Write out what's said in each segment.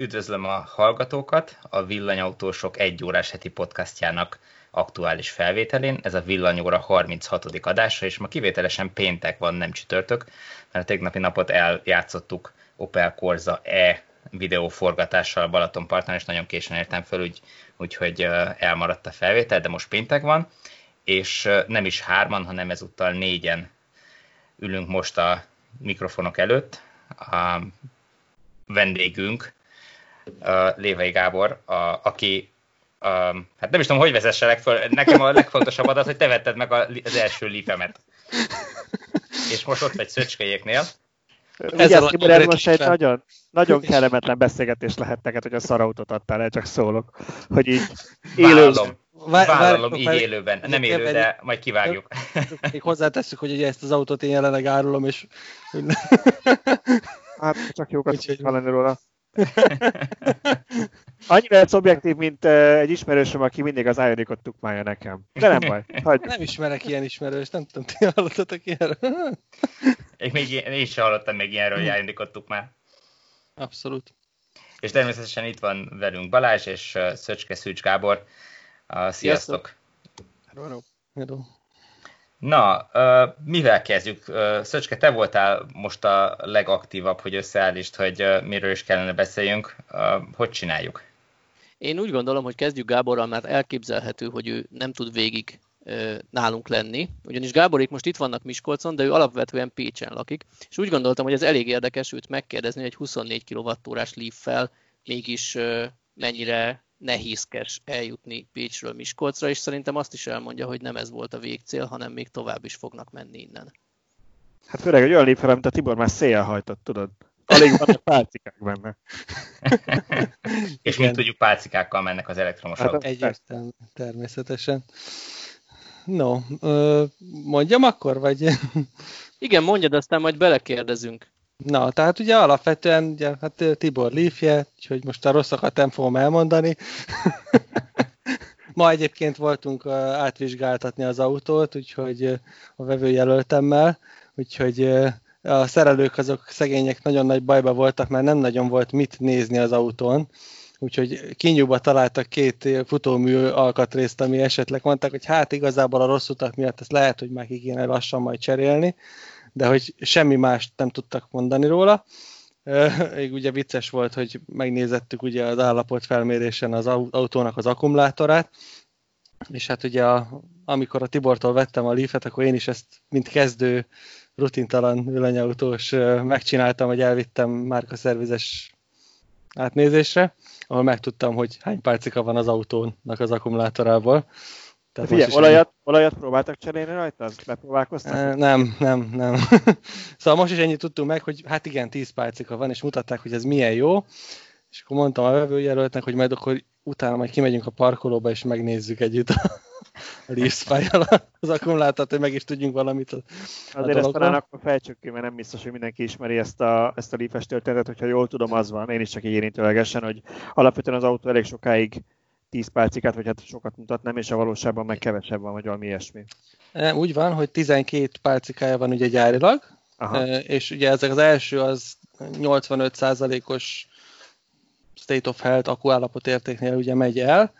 Üdvözlöm a hallgatókat a Villanyautósok egy órás heti podcastjának aktuális felvételén. Ez a Villanyóra 36. adása, és ma kivételesen péntek van, nem csütörtök, mert a tegnapi napot eljátszottuk Opel Corza E videóforgatással Balatonparton, és nagyon későn értem föl, úgy, úgyhogy elmaradt a felvétel, de most péntek van, és nem is hárman, hanem ezúttal négyen ülünk most a mikrofonok előtt. A vendégünk Lévai Gábor, a, aki a, hát nem is tudom, hogy vezesselek föl, nekem a legfontosabb adat, hogy te vetted meg az első lífemet. És most ott vagy Szöcskejéknél. Ez a Tibor, most egy nagyon, nagyon kellemetlen beszélgetés lehet neked, hogy a szarautot adtál el, csak szólok, hogy így élő. Vállalom, így élőben. Nem élő, de majd kivágjuk. Még hozzátesszük, hogy ugye ezt az autót én jelenleg árulom, és... Hát csak jókat hallani róla. Annyira szobjektív, mint egy ismerősöm, aki mindig az Ionicot tukmálja nekem. De nem baj. Hagy. Nem ismerek ilyen ismerős, nem tudom, ti hallottatok ilyenről. Én, még, én is hallottam még ilyenről, hogy Ionicot tukmál. Abszolút. És természetesen itt van velünk Balázs és Szöcske Szűcs Gábor. Sziasztok! Hello. Hello. Na, mivel kezdjük? Szöcske, te voltál most a legaktívabb, hogy összeállítsd, hogy miről is kellene beszéljünk. Hogy csináljuk? Én úgy gondolom, hogy kezdjük Gáborral, mert elképzelhető, hogy ő nem tud végig nálunk lenni. Ugyanis Gáborik most itt vannak Miskolcon, de ő alapvetően Pécsen lakik, és úgy gondoltam, hogy ez elég érdekes őt megkérdezni, hogy egy 24 kWh Leaf-fel mégis mennyire nehézkes eljutni Pécsről Miskolcra, és szerintem azt is elmondja, hogy nem ez volt a végcél, hanem még tovább is fognak menni innen. Hát főleg egy olyan lépfel, amit a Tibor már széjjel hajtott, tudod? Alig van a pálcikák benne. és mint tudjuk, pálcikákkal mennek az elektromos hát, autók. Egyértelmű, természetesen. No, mondjam akkor, vagy? Igen, mondjad, aztán majd belekérdezünk. Na, tehát ugye alapvetően ugye, hát Tibor Leafje, úgyhogy most a rosszakat nem fogom elmondani. Ma egyébként voltunk átvizsgáltatni az autót, úgyhogy a vevőjelöltemmel, úgyhogy a szerelők azok szegények nagyon nagy bajba voltak, mert nem nagyon volt mit nézni az autón, úgyhogy kinyúba találtak két futómű alkatrészt, ami esetleg mondták, hogy hát igazából a rossz utak miatt ezt lehet, hogy már ki kéne lassan majd cserélni, de hogy semmi mást nem tudtak mondani róla. Még ugye vicces volt, hogy megnézettük ugye az állapot felmérésen az autónak az akkumulátorát, és hát ugye a, amikor a Tibortól vettem a Leaf-et, akkor én is ezt, mint kezdő, rutintalan villanyautós megcsináltam, hogy elvittem márkaszervizes átnézésre, ahol megtudtam, hogy hány pálcika van az autónak az akkumulátorából. Tehát Figyelj, olajat, ennyi... olajat próbáltak cserélni rajta? Bepróbálkoztak? E, nem, nem, nem. szóval most is ennyit tudtunk meg, hogy hát igen, 10 pálcika van, és mutatták, hogy ez milyen jó. És akkor mondtam a vevőjelöltnek, hogy majd akkor utána majd kimegyünk a parkolóba, és megnézzük együtt a, a Leafspy-jal az akkumulátort, hogy meg is tudjunk valamit a, a Azért ezt talán akkor fejtsük ki, mert nem biztos, hogy mindenki ismeri ezt a, ezt a Leaf-es történetet, hogyha jól tudom, az van, én is csak így érintőlegesen, hogy alapvetően az autó elég sokáig 10 pálcikát, vagy hát sokat mutatnám, és a valóságban meg kevesebb van, vagy valami ilyesmi. Úgy van, hogy 12 pálcikája van ugye gyárilag, Aha. és ugye ezek az első az 85%-os state of health akkuállapot értéknél ugye megy el,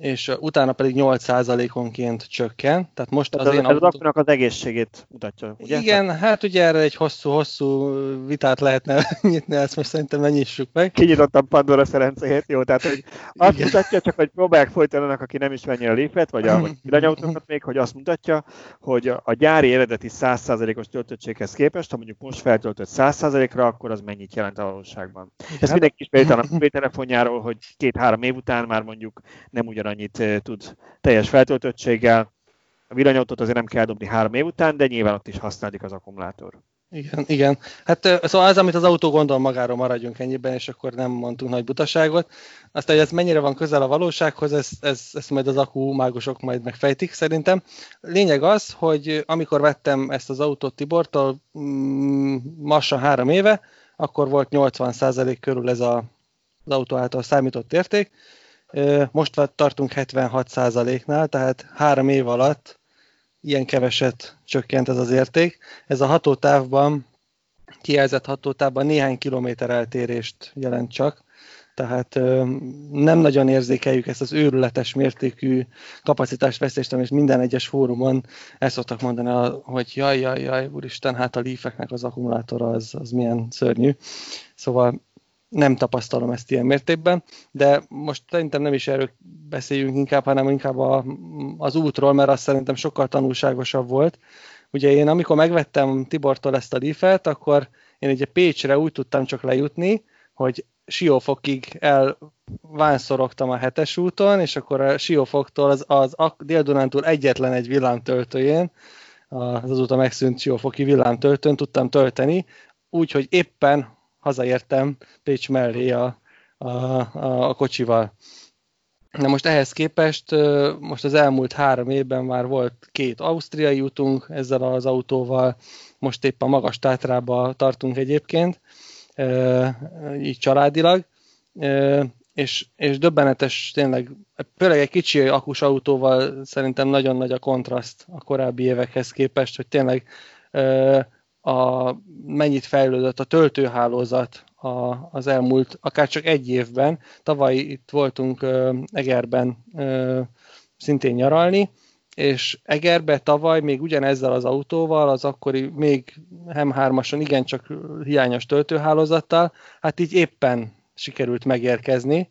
és utána pedig 8%-onként csökken. Tehát most az, az én ez autó... az egészségét mutatja, ugye? Igen, hát ugye erre egy hosszú-hosszú vitát lehetne nyitni, ezt most szerintem ne nyissuk meg. Kinyitottam Pandora szerencéjét, jó, tehát hogy azt Igen. mutatja, csak hogy próbálják folytani aki nem is menjen a lépet, vagy a villanyautókat még, hogy azt mutatja, hogy a gyári eredeti 100%-os töltöttséghez képest, ha mondjuk most feltöltött 100%-ra, akkor az mennyit jelent a valóságban. Ezt mindenki ismeri a telefonjáról, hogy két-három év után már mondjuk nem ugyanaz annyit tud teljes feltöltöttséggel. A villanyautót azért nem kell dobni három év után, de nyilván ott is használjuk az akkumulátor. Igen, igen. Hát szóval az, amit az autó gondol magáról, maradjunk ennyiben, és akkor nem mondtunk nagy butaságot. Aztán, hogy ez mennyire van közel a valósághoz, ezt, ezt, ezt majd az akku mágusok majd megfejtik szerintem. Lényeg az, hogy amikor vettem ezt az autót Tibortól, mm, massa három éve, akkor volt 80% körül ez a, az autó által számított érték, most tartunk 76%-nál, tehát három év alatt ilyen keveset csökkent ez az érték. Ez a hatótávban, kijelzett hatótávban néhány kilométer eltérést jelent csak. tehát nem nagyon érzékeljük ezt az őrületes mértékű kapacitásvesztést, amit minden egyes fórumon ezt szoktak mondani, hogy jaj, jaj, jaj, úristen, hát a leafeknek az akkumulátora az, az milyen szörnyű. Szóval nem tapasztalom ezt ilyen mértékben, de most szerintem nem is erről beszéljünk inkább, hanem inkább a, az útról, mert az szerintem sokkal tanulságosabb volt. Ugye én amikor megvettem Tibortól ezt a leafet, akkor én ugye Pécsre úgy tudtam csak lejutni, hogy Siófokig elvánszorogtam a hetes úton, és akkor a Siófoktól az, az Dél-Dunántúl egyetlen egy villámtöltőjén, az azóta megszűnt Siófoki villámtöltőn tudtam tölteni, úgyhogy éppen hazaértem Pécs mellé a, a, a, a kocsival. Na most ehhez képest most az elmúlt három évben már volt két ausztriai útunk ezzel az autóval, most éppen magas tátrába tartunk egyébként, így családilag, és, és döbbenetes tényleg, főleg egy kicsi akus autóval szerintem nagyon nagy a kontraszt a korábbi évekhez képest, hogy tényleg a, mennyit fejlődött a töltőhálózat a, az elmúlt, akár csak egy évben. Tavaly itt voltunk Egerben szintén nyaralni, és Egerbe tavaly még ugyanezzel az autóval, az akkori még M3-ason igencsak hiányos töltőhálózattal, hát így éppen sikerült megérkezni,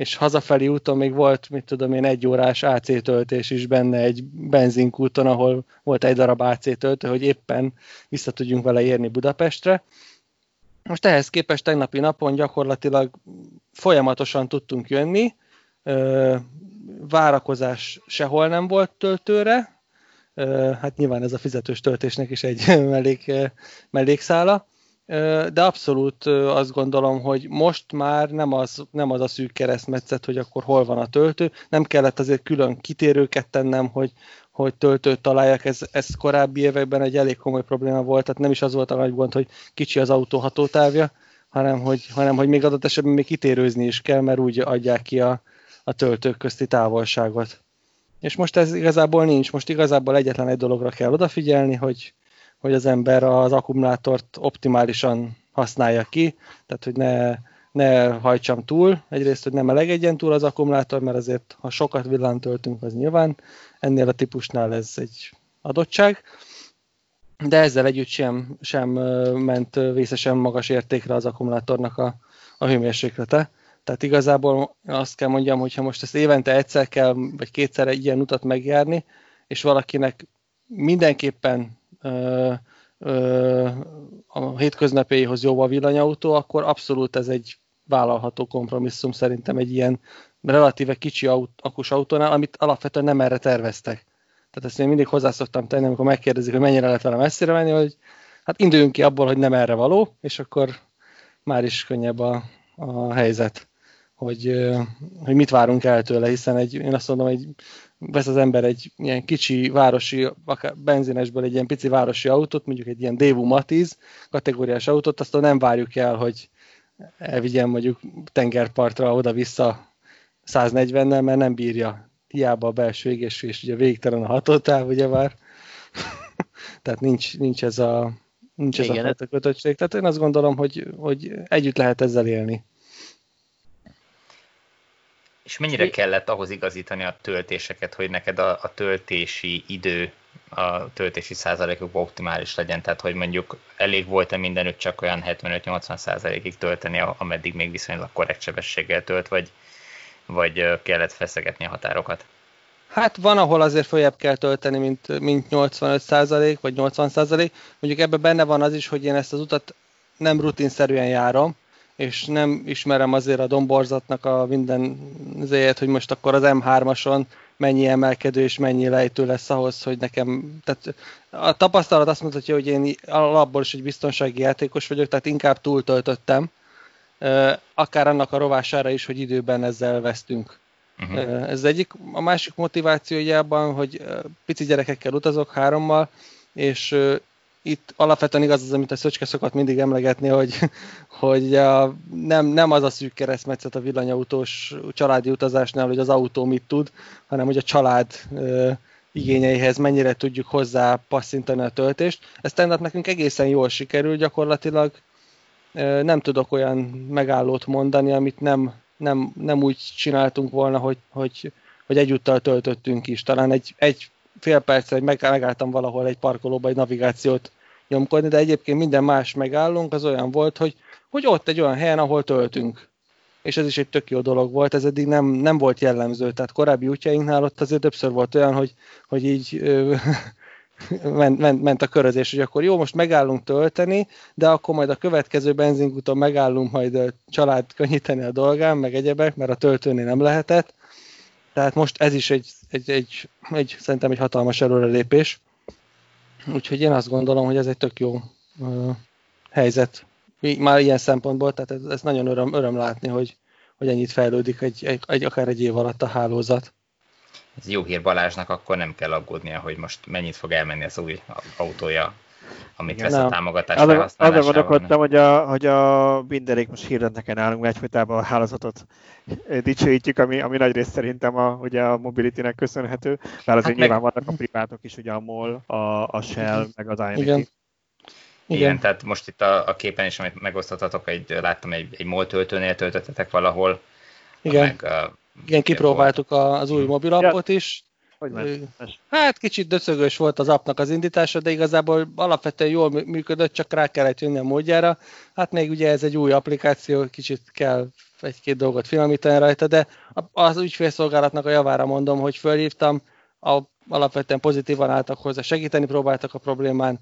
és hazafelé úton még volt, mit tudom én, egy órás AC töltés is benne egy benzinkúton, ahol volt egy darab AC töltő, hogy éppen vissza tudjunk vele érni Budapestre. Most ehhez képest tegnapi napon gyakorlatilag folyamatosan tudtunk jönni, várakozás sehol nem volt töltőre, hát nyilván ez a fizetős töltésnek is egy mellék, mellékszála, de abszolút azt gondolom, hogy most már nem az, nem az a szűk keresztmetszet, hogy akkor hol van a töltő, nem kellett azért külön kitérőket tennem, hogy, hogy töltőt találjak, ez, ez korábbi években egy elég komoly probléma volt, tehát nem is az volt a nagy gond, hogy kicsi az autó hatótávja, hanem hogy, hanem hogy még adott esetben még kitérőzni is kell, mert úgy adják ki a, a töltők közti távolságot. És most ez igazából nincs, most igazából egyetlen egy dologra kell odafigyelni, hogy, hogy az ember az akkumulátort optimálisan használja ki, tehát hogy ne, ne hajtsam túl, egyrészt, hogy nem melegedjen túl az akkumulátor, mert azért, ha sokat villám töltünk, az nyilván ennél a típusnál ez egy adottság, de ezzel együtt sem, sem ment vészesen magas értékre az akkumulátornak a, a hőmérséklete. Tehát igazából azt kell mondjam, hogy ha most ezt évente egyszer kell, vagy kétszer egy ilyen utat megjárni, és valakinek mindenképpen a hétköznapéhoz jó a villanyautó, akkor abszolút ez egy vállalható kompromisszum szerintem egy ilyen relatíve kicsi aut, akus autónál, amit alapvetően nem erre terveztek. Tehát ezt én mindig hozzászoktam tenni, amikor megkérdezik, hogy mennyire lehet vele messzire menni, hogy hát induljunk ki abból, hogy nem erre való, és akkor már is könnyebb a, a helyzet hogy, hogy mit várunk el tőle, hiszen egy, én azt mondom, hogy vesz az ember egy ilyen kicsi városi, akár benzinesből egy ilyen pici városi autót, mondjuk egy ilyen Dévu Matiz kategóriás autót, azt nem várjuk el, hogy elvigyen mondjuk tengerpartra oda-vissza 140-nel, mert nem bírja hiába a belső égés, és ugye végtelen a hatótáv, ugye már. Tehát nincs, nincs ez a, nincs ez Igen. a kötöttség. Tehát én azt gondolom, hogy, hogy együtt lehet ezzel élni. És mennyire kellett ahhoz igazítani a töltéseket, hogy neked a, a töltési idő, a töltési százalékok optimális legyen? Tehát, hogy mondjuk elég volt-e mindenütt csak olyan 75-80 százalékig tölteni, ameddig még viszonylag korrekt sebességgel tölt, vagy, vagy kellett feszegetni a határokat? Hát van, ahol azért följebb kell tölteni, mint, mint 85 százalék, vagy 80 százalék. Mondjuk ebben benne van az is, hogy én ezt az utat nem rutinszerűen járom, és nem ismerem azért a domborzatnak a minden zéjét, hogy most akkor az M3-ason mennyi emelkedő és mennyi lejtő lesz ahhoz, hogy nekem, tehát a tapasztalat azt mutatja, hogy én alapból is egy biztonsági játékos vagyok, tehát inkább túltöltöttem, akár annak a rovására is, hogy időben ezzel vesztünk. Uh-huh. Ez egyik, a másik motivációjában, hogy pici gyerekekkel utazok hárommal, és itt alapvetően igaz az, amit a Szöcske szokott mindig emlegetni, hogy, hogy nem, nem az a szűk keresztmetszet a villanyautós családi utazásnál, hogy az autó mit tud, hanem hogy a család ö, igényeihez mennyire tudjuk hozzá passzintani a töltést. Ez tehát nekünk egészen jól sikerül gyakorlatilag. Ö, nem tudok olyan megállót mondani, amit nem nem, nem úgy csináltunk volna, hogy, hogy, hogy egyúttal töltöttünk is. Talán egy, egy fél percre meg, megálltam valahol egy parkolóba egy navigációt nyomkodni, de egyébként minden más megállunk, az olyan volt, hogy, hogy ott egy olyan helyen, ahol töltünk. És ez is egy tök jó dolog volt, ez eddig nem, nem volt jellemző, tehát korábbi útjainknál ott azért többször volt olyan, hogy, hogy így ö, ment, ment, ment a körözés, hogy akkor jó, most megállunk tölteni, de akkor majd a következő benzinkúton megállunk majd a család könnyíteni a dolgán, meg egyebek, mert a töltőnél nem lehetett. Tehát most ez is egy, egy, egy, egy szerintem egy hatalmas előrelépés. Úgyhogy én azt gondolom, hogy ez egy tök jó uh, helyzet. Már ilyen szempontból, tehát ez, ez nagyon öröm, öröm látni, hogy, hogy ennyit fejlődik egy, egy, egy, akár egy év alatt a hálózat ez jó hír Balázsnak, akkor nem kell aggódnia, hogy most mennyit fog elmenni az új autója, amit Igen, vesz a támogatás felhasználásával. Azon gondolkodtam, hogy a, hogy a Binderék most hirdetnek nálunk, egyfolytában a hálózatot dicsőítjük, ami, ami nagy rész szerintem a, ugye a Mobility-nek köszönhető, mert azért hát nyilván meg... vannak a privátok is, ugye a MOL, a, a Shell, meg az INT. Igen. Igen. Igen, tehát most itt a, a képen is, amit megosztottatok, egy, láttam egy, egy MOL töltőnél töltöttetek valahol, Igen. meg igen, kipróbáltuk az új mobilappot is. Hogy hát kicsit döcögös volt az appnak az indítása, de igazából alapvetően jól működött, csak rá kellett jönni a módjára. Hát még ugye ez egy új applikáció, kicsit kell egy-két dolgot finomítani rajta, de az ügyfélszolgálatnak a javára mondom, hogy fölhívtam, a, alapvetően pozitívan álltak hozzá, segíteni próbáltak a problémán,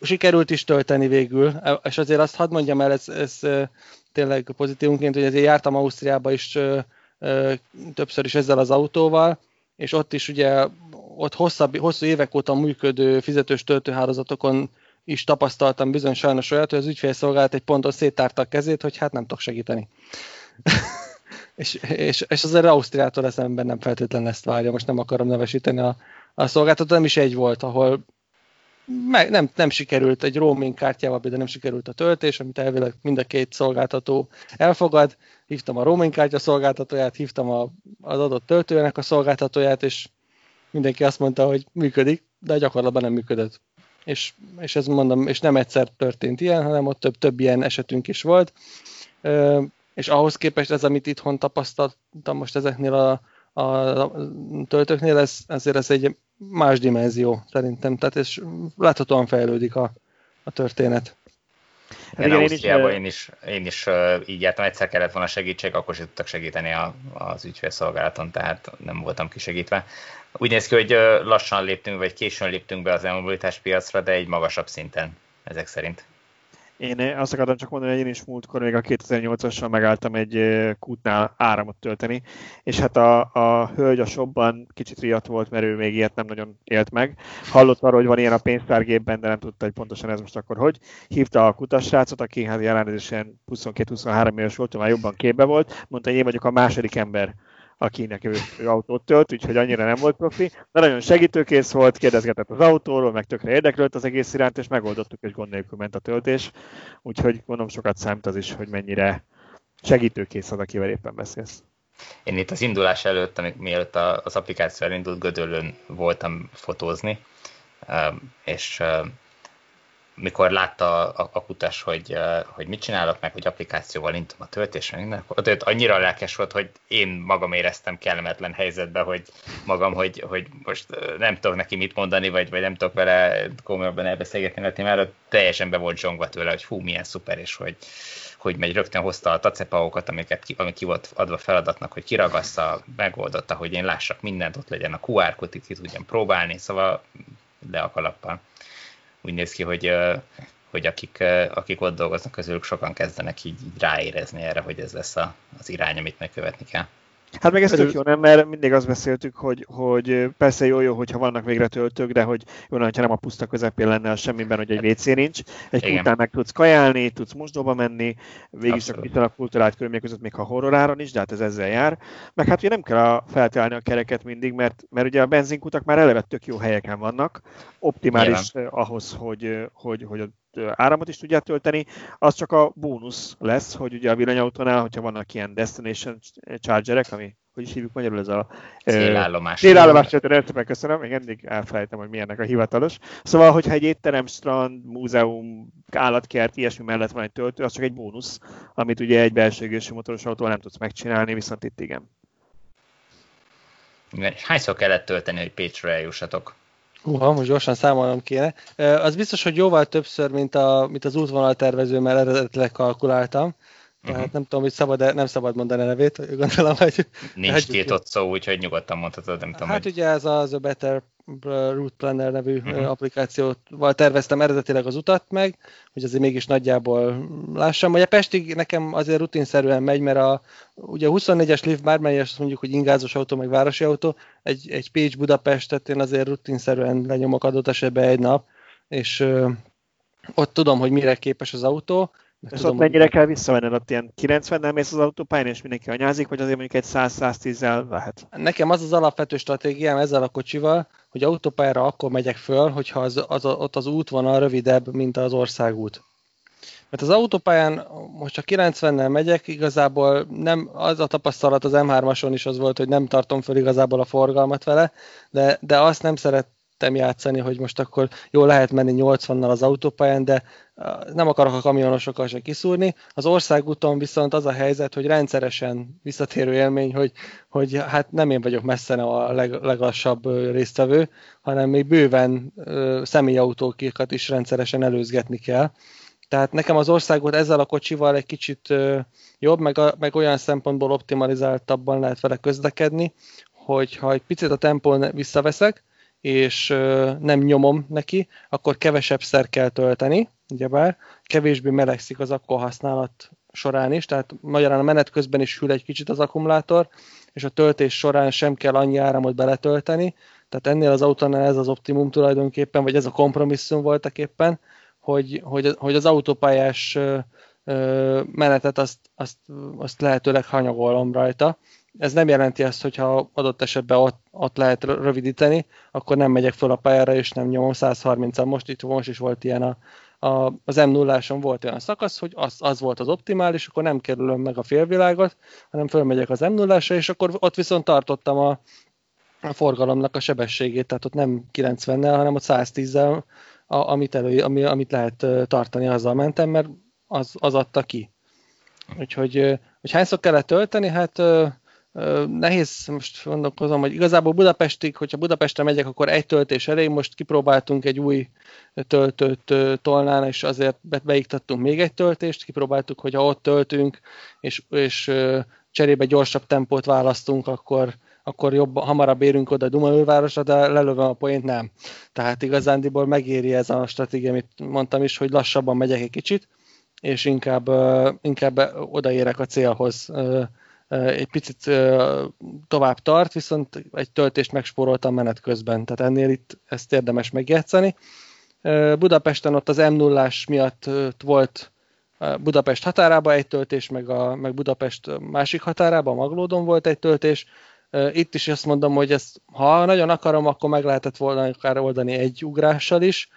sikerült is tölteni végül, és azért azt hadd mondjam el, ez, ez tényleg pozitívunként, hogy azért jártam Ausztriába is többször is ezzel az autóval, és ott is ugye ott hosszabb, hosszú évek óta működő fizetős töltőhálózatokon is tapasztaltam bizony sajnos olyat, hogy az ügyfélszolgálat egy ponton széttárta a kezét, hogy hát nem tudok segíteni. és, és, és azért Ausztriától eszemben nem feltétlenül ezt várja, most nem akarom nevesíteni a, a szolgáltató, nem is egy volt, ahol meg, nem, nem sikerült egy roaming kártyával, de nem sikerült a töltés, amit elvileg mind a két szolgáltató elfogad. Hívtam a roaming kártya szolgáltatóját, hívtam a, az adott töltőnek a szolgáltatóját, és mindenki azt mondta, hogy működik, de gyakorlatban nem működött. És, és ez mondom, és nem egyszer történt ilyen, hanem ott több, több ilyen esetünk is volt. És ahhoz képest ez, amit itthon tapasztaltam most ezeknél a, a töltőknél, ez, ezért ez egy más dimenzió szerintem, tehát és láthatóan fejlődik a, a történet. Hát igen, Ausztriában én is, én is uh, így jártam, egyszer kellett volna segítség, akkor sem tudtak segíteni a, az ügyfélszolgálaton, tehát nem voltam kisegítve. Úgy néz ki, hogy lassan léptünk, vagy későn léptünk be az e piacra, de egy magasabb szinten ezek szerint. Én azt akartam csak mondani, hogy én is múltkor még a 2008-asan megálltam egy kútnál áramot tölteni, és hát a, a hölgy a shopban kicsit riadt volt, mert ő még ilyet nem nagyon élt meg. Hallott arról, hogy van ilyen a pénztárgépben, de nem tudta, hogy pontosan ez most akkor hogy. Hívta a kutasrácot, aki hát jelenlegesen 22-23 éves volt, már jobban képbe volt, mondta, hogy én vagyok a második ember, akinek ő, ő autót tölt, úgyhogy annyira nem volt profi, de nagyon segítőkész volt, kérdezgetett az autóról, meg tökre érdeklődött az egész iránt, és megoldottuk, és gond nélkül ment a töltés, úgyhogy mondom sokat számít az is, hogy mennyire segítőkész az, akivel éppen beszélsz. Én itt az indulás előtt, amik mielőtt az applikáció elindult, Gödöllön voltam fotózni, és mikor látta a, a kutas, hogy, hogy mit csinálok meg, hogy applikációval intom a töltésre, minden, akkor annyira lelkes volt, hogy én magam éreztem kellemetlen helyzetbe, hogy magam, hogy, hogy most nem tudok neki mit mondani, vagy, vagy nem tudok vele komolyabban elbeszélgetni a témára, teljesen be volt zsongva tőle, hogy hú, milyen szuper, és hogy, hogy megy, rögtön hozta a tacepaokat, amiket ki, ami ki volt adva feladatnak, hogy kiragassza, megoldotta, hogy én lássak mindent, ott legyen a QR kód, ki tudjam próbálni, szóval le a kalappal úgy néz ki, hogy, hogy akik, akik ott dolgoznak közülük sokan kezdenek így, így ráérezni erre, hogy ez lesz a, az irány, amit megkövetni kell. Hát meg ez tök jó, nem? Mert mindig azt beszéltük, hogy, hogy persze jó, jó, hogyha vannak végre töltők, de hogy jó, hogyha nem a puszta közepén lenne az semmiben, hogy egy WC nincs. Egy után meg tudsz kajálni, tudsz mosdóba menni, végig csak itt a kulturált körülmények között, még ha horroráron is, de hát ez ezzel jár. Meg hát ugye nem kell a, feltelni a kereket mindig, mert, mert ugye a benzinkutak már eleve tök jó helyeken vannak, optimális Nyilván. ahhoz, hogy, hogy, hogy áramot is tudják tölteni, az csak a bónusz lesz, hogy ugye a villanyautónál, hogyha vannak ilyen destination chargerek, ami hogy is hívjuk magyarul ez a... Célállomás. Célállomás, szépen köszönöm, még mindig elfelejtem, hogy milyennek a hivatalos. Szóval, hogyha egy étterem, strand, múzeum, állatkert, ilyesmi mellett van egy töltő, az csak egy bónusz, amit ugye egy belső motoros autóval nem tudsz megcsinálni, viszont itt igen. Hányszor kellett tölteni, hogy Pécsről eljussatok? Húha, most gyorsan számolnom kéne. Az biztos, hogy jóval többször, mint, a, mint az útvonal tervezőmmel eredetileg kalkuláltam. Tehát uh-huh. nem tudom, hogy szabad nem szabad mondani a nevét, gondolom, hogy... Nincs tiltott szó, úgyhogy nyugodtan mondhatod, nem tudom, Hát hogy... ugye ez az a Better Route Planner nevű uh-huh. applikációval terveztem eredetileg az utat meg, hogy azért mégis nagyjából lássam. Ugye Pestig nekem azért rutinszerűen megy, mert a, ugye a 24-es lift bármelyes azt mondjuk, hogy ingázós autó, meg városi autó, egy, egy Pécs Budapestet én azért rutinszerűen lenyomok adott esetben egy nap, és ö, ott tudom, hogy mire képes az autó, és tudom, ott mennyire kell visszamenned? Ott ilyen 90-nel mész az autópályán, és mindenki anyázik, vagy azért mondjuk egy 100-110-zel lehet? Nekem az az alapvető stratégiám ezzel a kocsival, hogy autópályára akkor megyek föl, hogyha az, az, ott az út van a rövidebb, mint az országút. Mert az autópályán most csak 90-nel megyek, igazából nem, az a tapasztalat az M3-ason is az volt, hogy nem tartom föl igazából a forgalmat vele, de, de azt nem szeret, szerettem játszani, hogy most akkor jó lehet menni 80-nal az autópályán, de nem akarok a kamionosokkal se kiszúrni. Az országúton viszont az a helyzet, hogy rendszeresen visszatérő élmény, hogy, hogy hát nem én vagyok messze a leg, leglassabb résztvevő, hanem még bőven személyautókat is rendszeresen előzgetni kell. Tehát nekem az országot ezzel a kocsival egy kicsit jobb, meg, a, meg olyan szempontból optimalizáltabban lehet vele közlekedni, hogy ha egy picit a tempón visszaveszek, és nem nyomom neki, akkor kevesebb szer kell tölteni, ugyebár. Kevésbé melegszik az akkor használat során is, tehát magyarán a menet közben is hűl egy kicsit az akkumulátor, és a töltés során sem kell annyi áramot beletölteni, tehát ennél az autónál ez az optimum tulajdonképpen, vagy ez a kompromisszum voltak éppen, hogy, hogy, hogy az autópályás menetet azt, azt, azt lehetőleg hanyagolom rajta, ez nem jelenti azt, hogyha adott esetben ott, ott lehet rövidíteni, akkor nem megyek föl a pályára, és nem nyomom 130-al. Most itt most is volt ilyen a, a, az m 0 volt olyan szakasz, hogy az, az volt az optimális, akkor nem kerülöm meg a félvilágot, hanem fölmegyek az m 0 és akkor ott viszont tartottam a, a forgalomnak a sebességét, tehát ott nem 90-nel, hanem ott 110-el, amit, elő, ami, amit lehet tartani, azzal mentem, mert az, az adta ki. Úgyhogy hogy hányszor kellett tölteni, hát Nehéz most gondolkozom, hogy igazából Budapestig, hogyha Budapestre megyek, akkor egy töltés elég. Most kipróbáltunk egy új töltőt Tolnán, és azért beiktattunk még egy töltést. Kipróbáltuk, hogy ha ott töltünk, és, és cserébe gyorsabb tempót választunk, akkor, akkor jobb, hamarabb érünk oda Dunaújvárosra, de lelövöm a poént nem. Tehát igazándiból megéri ez a stratégia, amit mondtam is, hogy lassabban megyek egy kicsit, és inkább, inkább odaérek a célhoz egy picit tovább tart, viszont egy töltést megspóroltam menet közben, tehát ennél itt ezt érdemes megjátszani. Budapesten ott az m 0 miatt volt Budapest határába egy töltés, meg, a, meg Budapest másik határába, a Maglódon volt egy töltés. Itt is azt mondom, hogy ezt, ha nagyon akarom, akkor meg lehetett volna akár oldani egy ugrással is,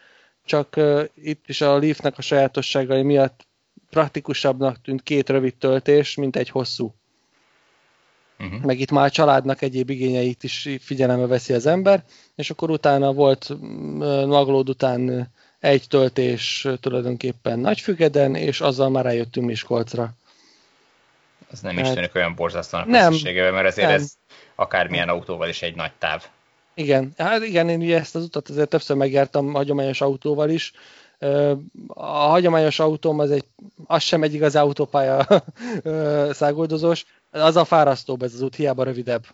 csak itt is a Leafnek a sajátosságai miatt praktikusabbnak tűnt két rövid töltés, mint egy hosszú. Uh-huh. Meg itt már a családnak egyéb igényeit is figyelembe veszi az ember, és akkor utána volt Maglód után egy töltés tulajdonképpen Nagyfügeden, és azzal már eljöttünk Miskolcra. Az nem hát, is tűnik olyan borzasztónak nem, mert azért nem. ez akármilyen autóval is egy nagy táv. Igen, hát igen, én ugye ezt az utat azért többször megjártam hagyományos autóval is. A hagyományos autóm az egy, az sem egy igaz autópálya szágoldozós, az a fárasztóbb ez az út, hiába rövidebb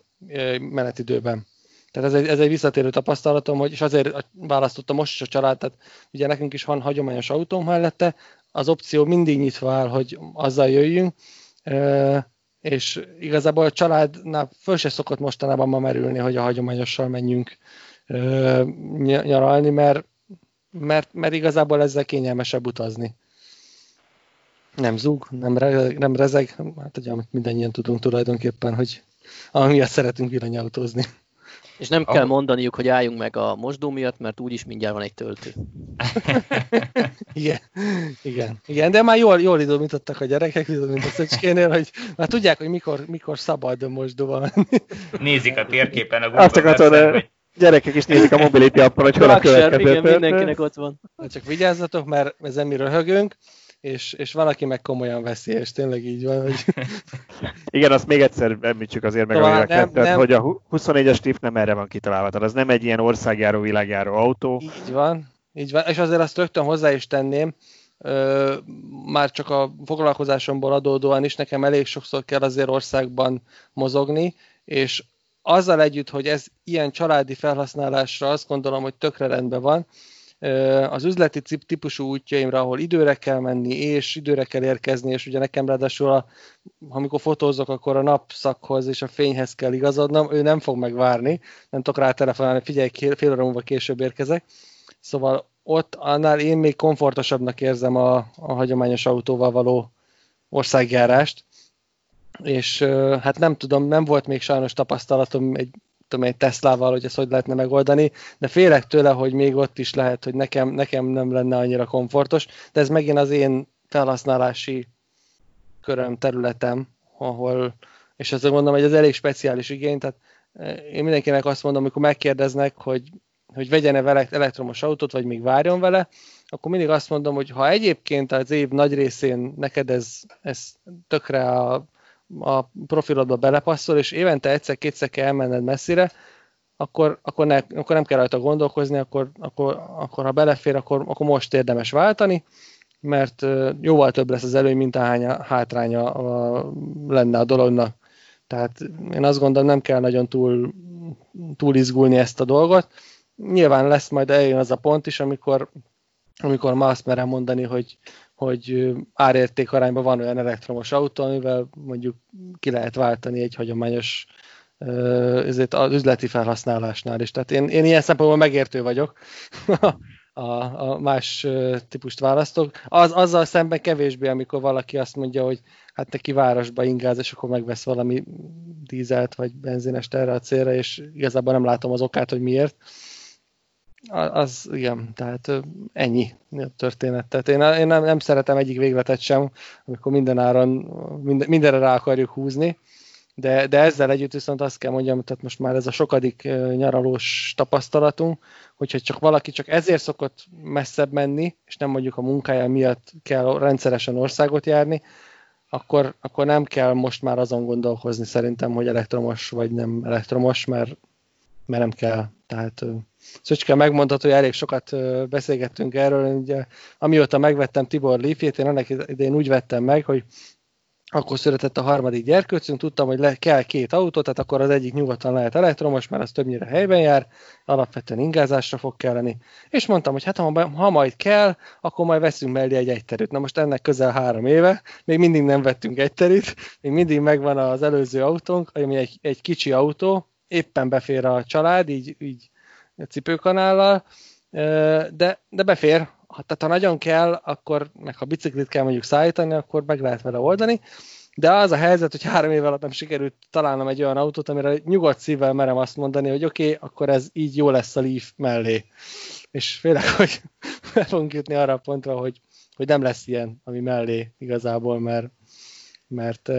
menetidőben. Tehát ez egy, ez egy visszatérő tapasztalatom, hogy, és azért választottam most is a család, tehát ugye nekünk is van hagyományos autóm mellette, az opció mindig nyitva áll, hogy azzal jöjjünk, és igazából a családnál föl se szokott mostanában ma merülni, hogy a hagyományossal menjünk nyaralni, mert, mert, mert igazából ezzel kényelmesebb utazni nem zúg, nem, re, nem rezeg, hát ugye amit mindannyian tudunk tulajdonképpen, hogy amiatt szeretünk villanyautózni. És nem kell mondaniuk, hogy álljunk meg a mosdó miatt, mert úgyis mindjárt van egy töltő. igen, igen, igen, de már jól, jól időmítottak a gyerekek, mint a szöcskénél, hogy már tudják, hogy mikor, mikor szabad mosdóba menni. Nézik a térképen a Google Azt akartam, hogy gyerekek is nézik a Mobility appon, hogy hol a következő igen, mindenkinek ott van. Csak vigyázzatok, mert ezen mi röhögünk, és, és valaki meg komolyan veszi, és tényleg így van, hogy... Igen, azt még egyszer említsük azért meg szóval a nem, tehát, nem, hogy a 24-es TIF nem erre van kitalálva, tehát az nem egy ilyen országjáró, világjáró autó. Így van, így van, és azért azt rögtön hozzá is tenném, ö, már csak a foglalkozásomból adódóan is nekem elég sokszor kell azért országban mozogni, és azzal együtt, hogy ez ilyen családi felhasználásra azt gondolom, hogy tökre rendben van, az üzleti típusú útjaimra, ahol időre kell menni, és időre kell érkezni, és ugye nekem ráadásul, a, amikor fotózok, akkor a napszakhoz és a fényhez kell igazodnom, ő nem fog megvárni, nem tudok rá telefonálni, figyelj, fél óra múlva később érkezek. Szóval ott annál én még komfortosabbnak érzem a, a hagyományos autóval való országjárást, és hát nem tudom, nem volt még sajnos tapasztalatom egy tudom egy Teslával, hogy ezt hogy lehetne megoldani, de félek tőle, hogy még ott is lehet, hogy nekem, nekem nem lenne annyira komfortos, de ez megint az én felhasználási köröm, területem, ahol, és azt mondom, hogy ez elég speciális igény, tehát eh, én mindenkinek azt mondom, amikor megkérdeznek, hogy, hogy vegyen-e vele elektromos autót, vagy még várjon vele, akkor mindig azt mondom, hogy ha egyébként az év nagy részén neked ez, ez tökre a a profilodba belepasszol, és évente egyszer-kétszer kell elmenned messzire, akkor, akkor, ne, akkor nem kell rajta gondolkozni, akkor, akkor, akkor ha belefér, akkor, akkor most érdemes váltani, mert jóval több lesz az előny, mint ahány hátránya lenne a dolognak. Tehát én azt gondolom, nem kell nagyon túl, túl izgulni ezt a dolgot. Nyilván lesz majd eljön az a pont is, amikor, amikor ma azt merem mondani, hogy, hogy árérték arányban van olyan elektromos autó, amivel mondjuk ki lehet váltani egy hagyományos ezért az üzleti felhasználásnál is. Tehát én, én ilyen szempontból megértő vagyok, a, a más típust választok. Az, azzal szemben kevésbé, amikor valaki azt mondja, hogy hát neki városba ingáz, és akkor megvesz valami dízelt vagy benzinest erre a célra, és igazából nem látom az okát, hogy miért az igen, tehát ennyi történet. Tehát én, én nem, nem szeretem egyik végletet sem, amikor minden áron, minden, mindenre rá akarjuk húzni, de, de ezzel együtt viszont azt kell mondjam, tehát most már ez a sokadik nyaralós tapasztalatunk, hogyha csak valaki csak ezért szokott messzebb menni, és nem mondjuk a munkája miatt kell rendszeresen országot járni, akkor, akkor nem kell most már azon gondolkozni szerintem, hogy elektromos vagy nem elektromos, mert, mert nem kell. Tehát Szöcske megmondható, hogy elég sokat beszélgettünk erről. Ugye, amióta megvettem Tibor Leafjét, én ennek idején úgy vettem meg, hogy akkor született a harmadik gyerkőcünk, tudtam, hogy le, kell két autó, tehát akkor az egyik nyugodtan lehet elektromos, mert az többnyire helyben jár, alapvetően ingázásra fog kelleni. És mondtam, hogy hát ha, ha majd kell, akkor majd veszünk mellé egy egyterűt. Na most ennek közel három éve, még mindig nem vettünk egyterűt, még mindig megvan az előző autónk, ami egy, egy kicsi autó, éppen befér a család, így, így cipőkanállal, de, de befér. Tehát ha nagyon kell, akkor, meg ha biciklit kell mondjuk szállítani, akkor meg lehet vele oldani. De az a helyzet, hogy három év alatt nem sikerült találnom egy olyan autót, amire nyugodt szívvel merem azt mondani, hogy oké, okay, akkor ez így jó lesz a Leaf mellé. És félek, hogy el fogunk jutni arra a pontra, hogy, hogy nem lesz ilyen, ami mellé igazából, mert, mert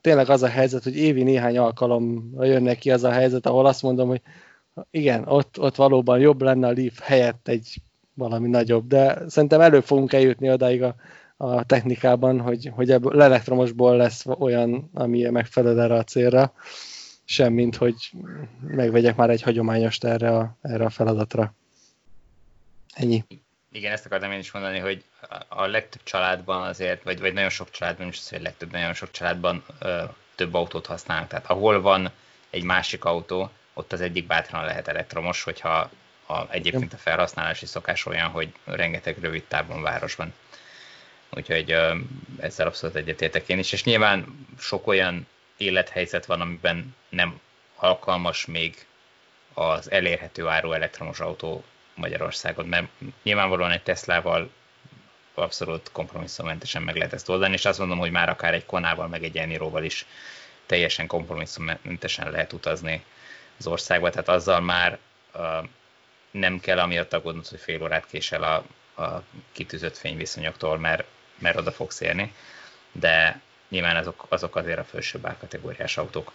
tényleg az a helyzet, hogy évi néhány alkalomra jönnek ki az a helyzet, ahol azt mondom, hogy igen, ott, ott valóban jobb lenne a Leaf helyett egy valami nagyobb, de szerintem elő fogunk eljutni odáig a, a technikában, hogy, hogy ebből elektromosból lesz olyan, ami megfelel erre a célra, semmint, hogy megvegyek már egy hagyományost erre a, erre a feladatra. Ennyi. Igen, ezt akartam én is mondani, hogy a legtöbb családban azért, vagy, vagy nagyon sok családban, is hogy legtöbb, nagyon sok családban ö, több autót használnak. Tehát ahol van egy másik autó, ott az egyik bátran lehet elektromos, hogyha a, egyébként a felhasználási szokás olyan, hogy rengeteg rövid távon városban. Úgyhogy ö, ezzel abszolút egyetértek én is, és nyilván sok olyan élethelyzet van, amiben nem alkalmas még az elérhető áru elektromos autó Magyarországon, mert nyilvánvalóan egy Teslával abszolút kompromisszummentesen meg lehet ezt oldani, és azt mondom, hogy már akár egy Konával, meg egy Eniróval is teljesen kompromisszummentesen lehet utazni az országba, tehát azzal már uh, nem kell amiatt aggódnod, hogy fél órát késel a, a kitűzött fényviszonyoktól, mert, mert oda fogsz érni, de nyilván azok, azok azért a felsőbb kategóriás autók.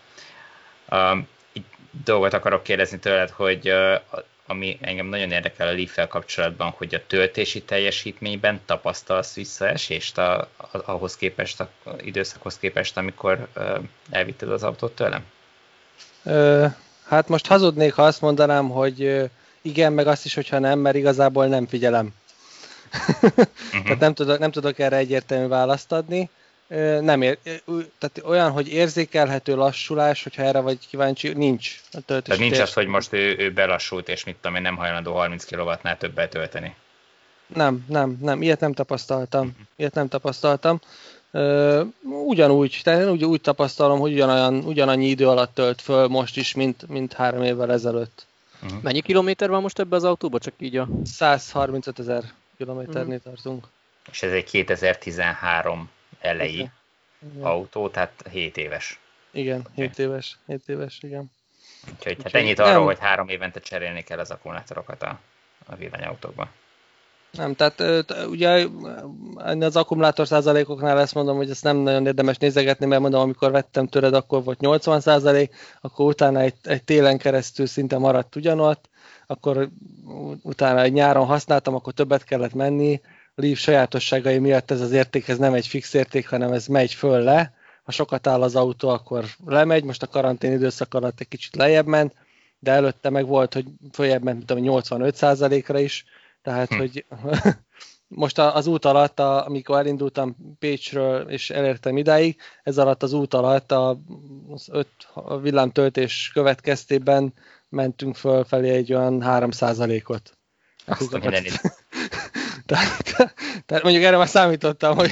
Uh, egy dolgot akarok kérdezni tőled, hogy uh, ami engem nagyon érdekel a leaf kapcsolatban, hogy a töltési teljesítményben tapasztalsz visszaesést a, a, ahhoz képest, a, a időszakhoz képest, amikor uh, elvitted az autót tőlem? Hát most hazudnék, ha azt mondanám, hogy igen, meg azt is, hogyha nem, mert igazából nem figyelem. uh-huh. Tehát nem tudok, nem tudok erre egyértelmű választ adni nem ér, tehát olyan, hogy érzékelhető lassulás, hogyha erre vagy kíváncsi, nincs. A tehát nincs az, hogy most ő, ő belassult, és mit tudom én, nem hajlandó 30 kW-nál többet tölteni. Nem, nem, nem, ilyet nem tapasztaltam. Uh-huh. Ilyet nem tapasztaltam. Ugyanúgy, tehát én úgy, úgy tapasztalom, hogy ugyanolyan, ugyanannyi idő alatt tölt föl most is, mint, mint három évvel ezelőtt. Uh-huh. Mennyi kilométer van most ebbe az autóba, csak így a... 135 ezer kilométernél uh-huh. tartunk. És ez egy 2013 elejé igen. autó, tehát 7 éves. Igen, 7 éves, 7 éves, igen. Úgyhogy hát ennyit arról, nem. hogy három évente cserélni kell az akkumulátorokat a, a villanyautókban. Nem, tehát ugye az akkumulátor százalékoknál ezt mondom, hogy ezt nem nagyon érdemes nézegetni, mert mondom, amikor vettem tőled, akkor volt 80 százalék, akkor utána egy, egy télen keresztül szinte maradt ugyanott, akkor utána egy nyáron használtam, akkor többet kellett menni, Leaf sajátosságai miatt ez az érték ez nem egy fix érték, hanem ez megy föl le. Ha sokat áll az autó, akkor lemegy, most a karantén időszak alatt egy kicsit lejjebb ment, de előtte meg volt, hogy följebb ment, tudom, 85%-ra is, tehát, hm. hogy most az út alatt, a, amikor elindultam Pécsről és elértem idáig, ez alatt az út alatt a, az öt a villámtöltés következtében mentünk fölfelé egy olyan 3%-ot. Azt a tehát, tehát mondjuk erre már számítottam, hogy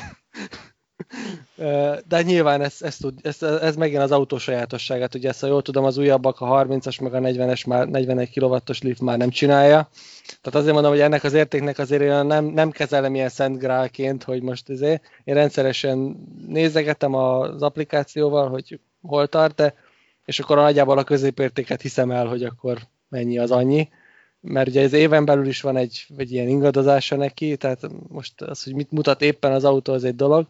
de nyilván ez, ez, tud, ez, ez megint az autó sajátosságát, ugye ezt, ha jól tudom, az újabbak, a 30-as meg a 40-es már 41 kW-os lift már nem csinálja. Tehát azért mondom, hogy ennek az értéknek azért én nem, nem kezelem ilyen szent grálként, hogy most ezért én rendszeresen nézegetem az applikációval, hogy hol tart, de és akkor nagyjából a középértéket hiszem el, hogy akkor mennyi az annyi mert ugye az éven belül is van egy, egy ilyen ingadozása neki, tehát most az, hogy mit mutat éppen az autó, az egy dolog,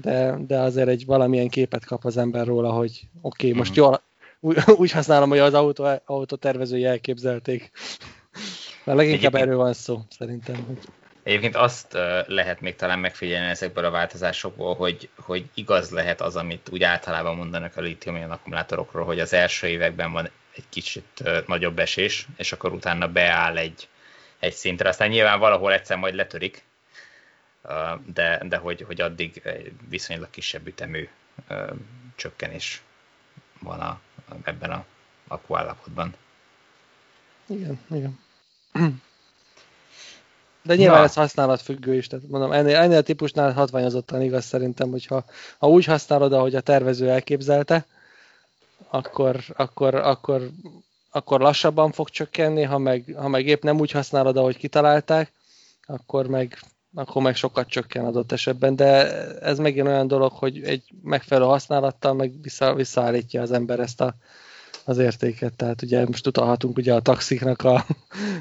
de, de azért egy valamilyen képet kap az ember róla, hogy oké, okay, most mhm. jól, úgy, úgy használom, hogy az autó, autó tervezői elképzelték. Mert leginkább erről van szó, szerintem. Egyébként azt lehet még talán megfigyelni ezekből a változásokból, hogy, hogy igaz lehet az, amit úgy általában mondanak a litium akkumulátorokról, hogy az első években van egy kicsit nagyobb esés, és akkor utána beáll egy, egy szintre. Aztán nyilván valahol egyszer majd letörik, de, de hogy, hogy addig viszonylag kisebb ütemű csökkenés van a, ebben a akkuállapotban. Igen, igen. De nyilván Na. ez használatfüggő is, tehát mondom, ennél, ennél a típusnál hatványozottan igaz szerintem, hogyha ha úgy használod, ahogy a tervező elképzelte, akkor, akkor, akkor, akkor lassabban fog csökkenni, ha meg, ha meg épp nem úgy használod, ahogy kitalálták, akkor meg, akkor meg sokat csökken adott esetben, de ez megint olyan dolog, hogy egy megfelelő használattal meg vissza, visszaállítja az ember ezt a, az értéket. Tehát ugye most utalhatunk ugye a taxiknak a,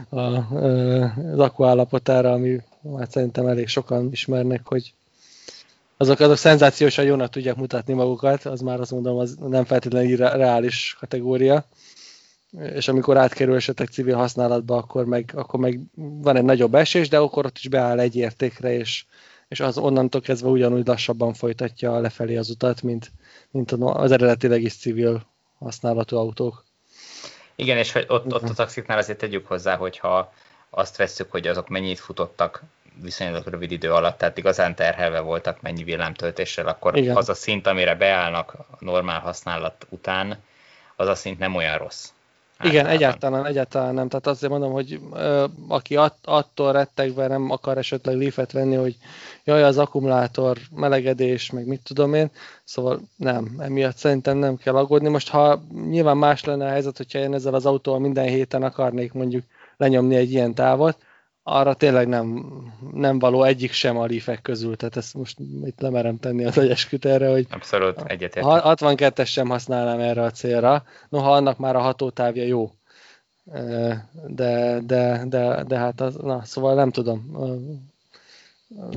a, az akkuállapotára, ami hát szerintem elég sokan ismernek, hogy azok, azok szenzációsan jónak tudják mutatni magukat, az már azt mondom, az nem feltétlenül reális kategória. És amikor átkerül esetleg civil használatba, akkor meg, akkor meg van egy nagyobb esés, de akkor ott is beáll egy értékre, és, és az onnantól kezdve ugyanúgy lassabban folytatja lefelé az utat, mint, mint az eredetileg is civil használatú autók. Igen, és ott, ott a taxiknál azért tegyük hozzá, hogyha azt vesszük, hogy azok mennyit futottak viszonylag rövid idő alatt, tehát igazán terhelve voltak mennyi villámtöltéssel, akkor Igen. az a szint, amire beállnak a normál használat után, az a szint nem olyan rossz. Igen, egyáltalán, egyáltalán nem. Tehát azért mondom, hogy ö, aki att, attól rettegve nem akar esetleg leafet venni, hogy jaj, az akkumulátor, melegedés, meg mit tudom én, szóval nem, emiatt szerintem nem kell aggódni. Most ha nyilván más lenne a helyzet, hogyha én ezzel az autóval minden héten akarnék mondjuk lenyomni egy ilyen távot, arra tényleg nem, nem való egyik sem a lífek közül, tehát ezt most itt lemerem tenni az agyesküt erre, hogy Abszolút egyetértek. 62-es sem használnám erre a célra, noha annak már a hatótávja jó. De, de, de, de hát az, na, szóval nem tudom.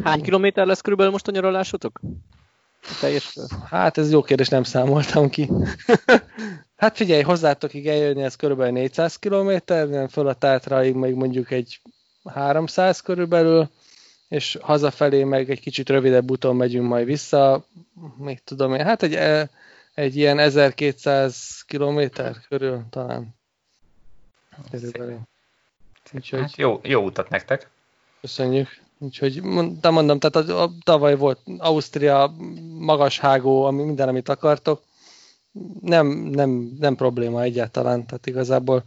Hány kilométer lesz körülbelül most a nyaralásotok? Teljes... Hát ez jó kérdés, nem számoltam ki. hát figyelj, hozzátok eljönni, ez körülbelül 400 kilométer, föl a Tátraig még mondjuk egy 300 körülbelül, és hazafelé meg egy kicsit rövidebb úton megyünk majd vissza, még tudom én, hát egy, egy ilyen 1200 kilométer körül talán. Körülbelül. Úgyhogy... Hát jó, jó utat nektek. Köszönjük. Úgyhogy de mondom, tehát a, a, tavaly volt Ausztria, magas hágó, ami minden, amit akartok. Nem, nem, nem probléma egyáltalán, tehát igazából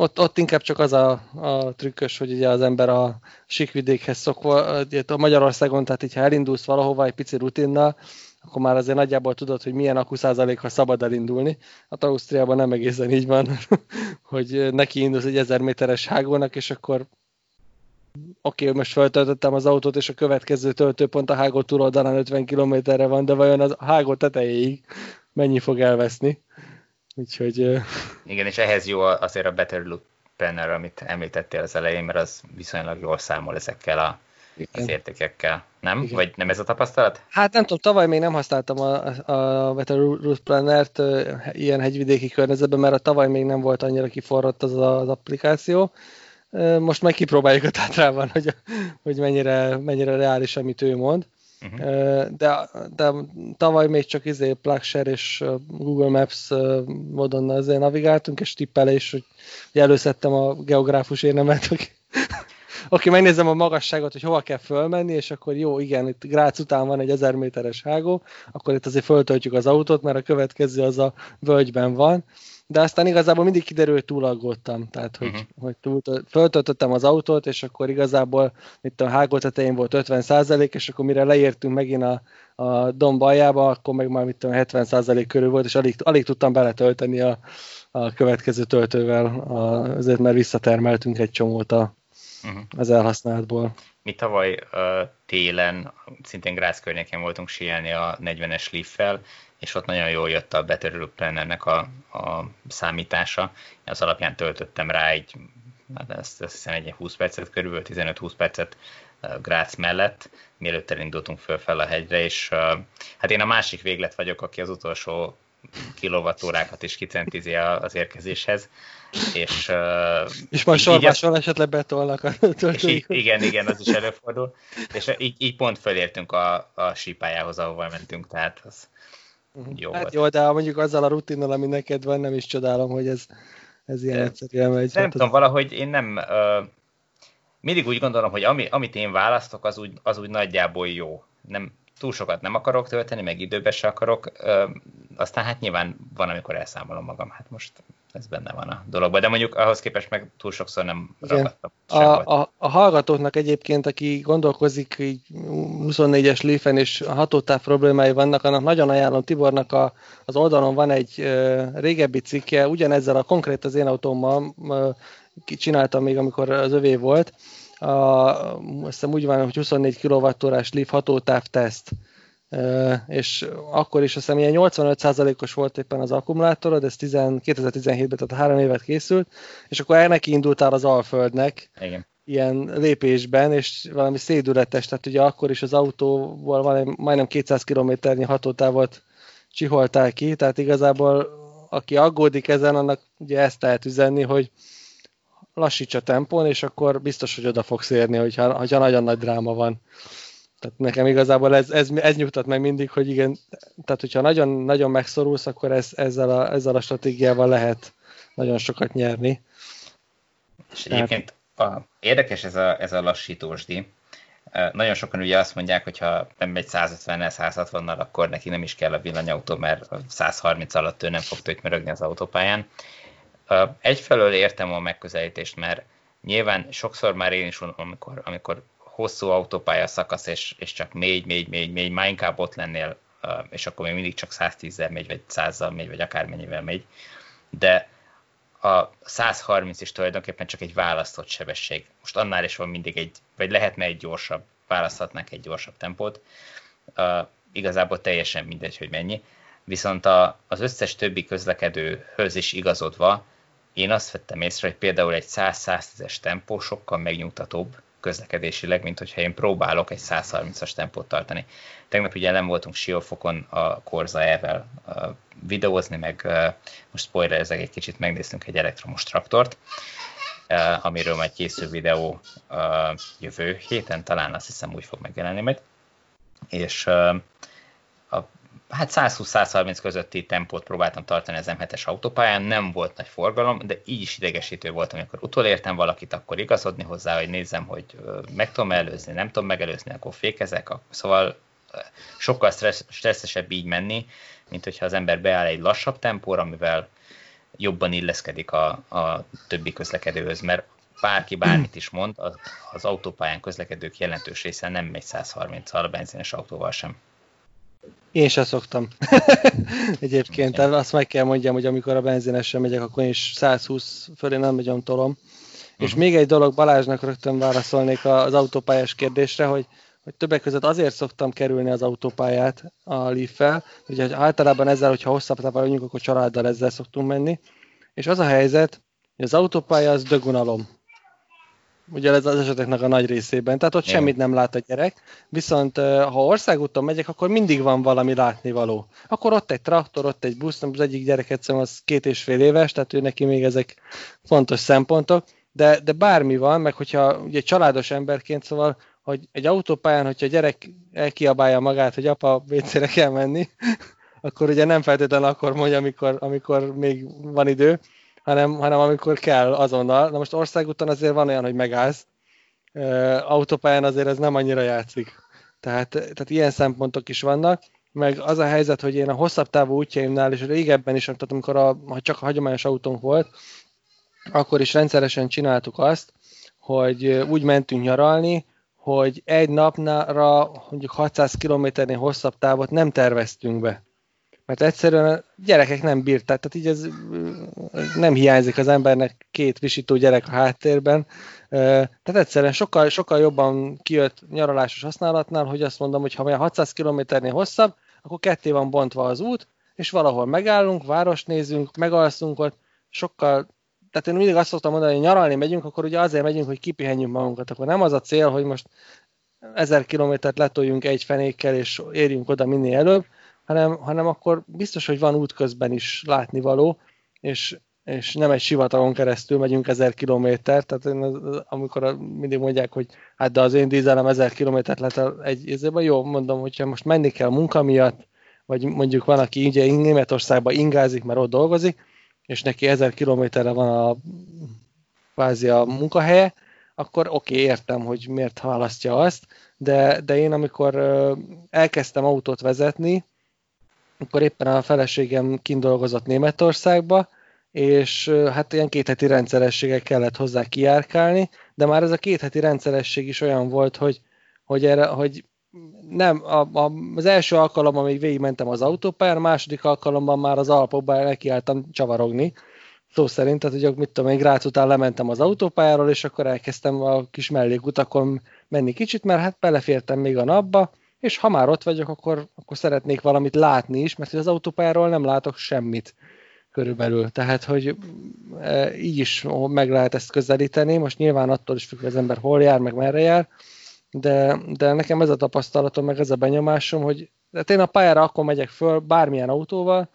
ott, ott inkább csak az a, a trükkös, hogy ugye az ember a sikvidékhez szokva, a Magyarországon, tehát így ha elindulsz valahova egy pici rutinnal, akkor már azért nagyjából tudod, hogy milyen akku szabad elindulni. Hát Ausztriában nem egészen így van, hogy neki indulsz egy 1000 méteres hágónak, és akkor oké, okay, most feltöltöttem az autót, és a következő töltőpont a hágó túloldalán 50 kilométerre van, de vajon a hágó tetejéig mennyi fog elveszni? Úgyhogy... Igen, és ehhez jó azért a Better Loop Planner, amit említettél az elején, mert az viszonylag jól számol ezekkel a, az értékekkel, nem? Igen. Vagy nem ez a tapasztalat? Hát nem tudom, tavaly még nem használtam a, a Better Route Planner-t ilyen hegyvidéki környezetben, mert a tavaly még nem volt annyira kiforrott az az applikáció. Most meg kipróbáljuk a Tátrában, hogy, hogy mennyire, mennyire reális, amit ő mond. Uh-huh. De, de tavaly még csak izé Plugshare és Google Maps módon azért navigáltunk, és tippelés, hogy, hogy előszedtem a geográfus érnemet, aki, aki megnézem a magasságot, hogy hova kell fölmenni, és akkor jó, igen, itt Grác után van egy 1000 méteres hágó, akkor itt azért föltöltjük az autót, mert a következő az a völgyben van, de aztán igazából mindig kiderült, túl aggódtam, tehát hogy, uh-huh. hogy túl, föltöltöttem az autót, és akkor igazából itt a hágó tetején volt 50 százalék, és akkor mire leértünk megint a, a domb aljába, akkor meg már mit tudom, 70 százalék körül volt, és alig, alig tudtam beletölteni a, a következő töltővel, a, azért mert visszatermeltünk egy csomót a, uh-huh. az elhasználtból. Mi tavaly uh, télen, szintén Grász környékén voltunk síelni a 40-es Leaf-fel, és ott nagyon jól jött a Better Loop Plannernek a, a számítása. Az alapján töltöttem rá egy, hát ezt, azt hiszem egy 20 percet, körülbelül 15-20 percet Grác mellett, mielőtt elindultunk föl fel a hegyre, és hát én a másik véglet vagyok, aki az utolsó kilovattórákat is kicentizi az érkezéshez. És, és majd sormással esetleg betolnak a és Igen, igen, az is előfordul. És így, így pont fölértünk a, a sípájához, ahova mentünk, tehát az, Uh-huh. Jó hát jó, de mondjuk azzal a rutinnal, ami neked van, nem is csodálom, hogy ez, ez ilyen egyszerűen megy. Nem hát tudom, az... valahogy én nem... Uh, mindig úgy gondolom, hogy ami, amit én választok, az úgy, az úgy nagyjából jó. Nem, túl sokat nem akarok tölteni, meg időbe se akarok. Aztán hát nyilván van, amikor elszámolom magam. Hát most ez benne van a dologban, de mondjuk ahhoz képest meg túl sokszor nem Igen. ragadtam. A, a, a hallgatóknak egyébként, aki gondolkozik így 24-es léfen és hatótáv problémái vannak, annak nagyon ajánlom Tibornak a, az oldalon van egy uh, régebbi cikke, ugyanezzel a konkrét az én autómmal uh, csináltam még, amikor az övé volt, a, azt hiszem úgy van, hogy 24 kWh-órás Leaf hatótáv teszt és akkor is azt hiszem ilyen 85%-os volt éppen az akkumulátorod, ez 2017-ben, tehát három évet készült, és akkor neki indultál az Alföldnek, Igen. ilyen lépésben, és valami szédületes, tehát ugye akkor is az autóval van majdnem 200 kilométernyi hatótávot csiholtál ki, tehát igazából aki aggódik ezen, annak ugye ezt lehet üzenni, hogy lassíts a tempón, és akkor biztos, hogy oda fogsz érni, hogyha, hogyha nagyon nagy dráma van. Tehát nekem igazából ez, ez, ez nyugtat meg mindig, hogy igen, tehát hogyha nagyon, nagyon megszorulsz, akkor ez, ezzel, a, ezzel a stratégiával lehet nagyon sokat nyerni. És egyébként a, érdekes ez a, ez a lassítósdi. Nagyon sokan ugye azt mondják, hogy ha nem megy 150-nel, 160-nal, akkor neki nem is kell a villanyautó, mert 130 alatt ő nem fog tötymörögni az autópályán. Egyfelől értem a megközelítést, mert nyilván sokszor már én is amikor, amikor hosszú autópálya szakasz, és, és csak mégy, mégy, mégy, mégy, már inkább ott lennél, és akkor még mindig csak 110-zel megy, vagy 100-zal megy, vagy akármennyivel megy. De a 130 is tulajdonképpen csak egy választott sebesség. Most annál is van mindig egy, vagy lehetne egy gyorsabb, választhatnánk egy gyorsabb tempót. Uh, igazából teljesen mindegy, hogy mennyi. Viszont a, az összes többi közlekedőhöz is igazodva, én azt vettem észre, hogy például egy 100-110-es tempó sokkal megnyugtatóbb közlekedésileg, mint hogyha én próbálok egy 130-as tempót tartani. Tegnap ugye nem voltunk Siófokon a Korza E-vel videózni, meg most spoilerezek egy kicsit, megnéztünk egy elektromos traktort, amiről majd készül videó jövő héten, talán azt hiszem úgy fog megjelenni majd. És a hát 120-130 közötti tempót próbáltam tartani az M7-es autópályán, nem volt nagy forgalom, de így is idegesítő volt, amikor utolértem valakit, akkor igazodni hozzá, hogy nézzem, hogy meg tudom előzni, nem tudom megelőzni, akkor fékezek. Szóval sokkal stressz, stresszesebb így menni, mint hogyha az ember beáll egy lassabb tempóra, amivel jobban illeszkedik a, a többi közlekedőhöz, mert bárki bármit is mond, az, az autópályán közlekedők jelentős része nem megy 130-al a benzines autóval sem. Én sem szoktam. Egyébként azt meg kell mondjam, hogy amikor a benzinesen megyek, akkor is 120 fölé nem megyem tolom. Uh-huh. És mhm. még egy dolog, Balázsnak rögtön válaszolnék az autópályás kérdésre, hogy, hogy többek között azért szoktam kerülni az autópályát a Leaf-fel, ugye általában ezzel, hogyha hosszabb távol vagyunk, akkor családdal ezzel szoktunk menni. És az a helyzet, hogy az autópálya az dögunalom ugye ez az eseteknek a nagy részében, tehát ott Igen. semmit nem lát a gyerek, viszont ha országúton megyek, akkor mindig van valami látnivaló. Akkor ott egy traktor, ott egy busz, az egyik gyerek egyszerűen az két és fél éves, tehát ő neki még ezek fontos szempontok, de, de bármi van, meg hogyha ugye családos emberként, szóval, hogy egy autópályán, hogyha a gyerek elkiabálja magát, hogy apa, WC-re kell menni, akkor ugye nem feltétlenül akkor mondja, amikor, amikor még van idő, hanem, hanem amikor kell azonnal. Na most országúton azért van olyan, hogy megállsz, autópályán azért ez nem annyira játszik. Tehát, tehát ilyen szempontok is vannak, meg az a helyzet, hogy én a hosszabb távú útjaimnál, és régebben is, tehát amikor a, ha csak a hagyományos autónk volt, akkor is rendszeresen csináltuk azt, hogy úgy mentünk nyaralni, hogy egy napnál mondjuk 600 kilométernél hosszabb távot nem terveztünk be mert egyszerűen a gyerekek nem bírták, tehát így ez nem hiányzik az embernek két visító gyerek a háttérben, tehát egyszerűen sokkal, sokkal jobban kijött nyaralásos használatnál, hogy azt mondom, hogy ha olyan 600 km-nél hosszabb, akkor ketté van bontva az út, és valahol megállunk, város nézünk, megalszunk ott, sokkal, tehát én mindig azt szoktam mondani, hogy nyaralni megyünk, akkor ugye azért megyünk, hogy kipihenjünk magunkat, akkor nem az a cél, hogy most ezer kilométert letoljunk egy fenékkel, és érjünk oda minél előbb, hanem, hanem akkor biztos, hogy van útközben is látnivaló, és, és nem egy sivatagon keresztül megyünk ezer kilométer, tehát én, amikor mindig mondják, hogy hát de az én dízelem ezer kilométert lehet egy évben, jó, mondom, hogyha most menni kell munka miatt, vagy mondjuk van, aki ugye Németországban ingázik, mert ott dolgozik, és neki ezer kilométerre van a kvázi a munkahelye, akkor oké, okay, értem, hogy miért választja azt, de, de én amikor elkezdtem autót vezetni, akkor éppen a feleségem kindolgozott Németországba, és hát ilyen két heti rendszerességgel kellett hozzá kijárkálni, de már ez a két heti rendszeresség is olyan volt, hogy, hogy, erre, hogy nem, a, a, az első alkalommal még végigmentem az autópályán, a második alkalommal már az alapokban nekiálltam csavarogni, szó szerint, tehát hogy mit tudom, én Grác után lementem az autópályáról, és akkor elkezdtem a kis mellékutakon menni kicsit, mert hát belefértem még a napba, és ha már ott vagyok, akkor, akkor szeretnék valamit látni is, mert az autópályáról nem látok semmit körülbelül. Tehát, hogy e, így is meg lehet ezt közelíteni, most nyilván attól is függ, hogy az ember hol jár, meg merre jár, de, de nekem ez a tapasztalatom, meg ez a benyomásom, hogy hát én a pályára akkor megyek föl bármilyen autóval,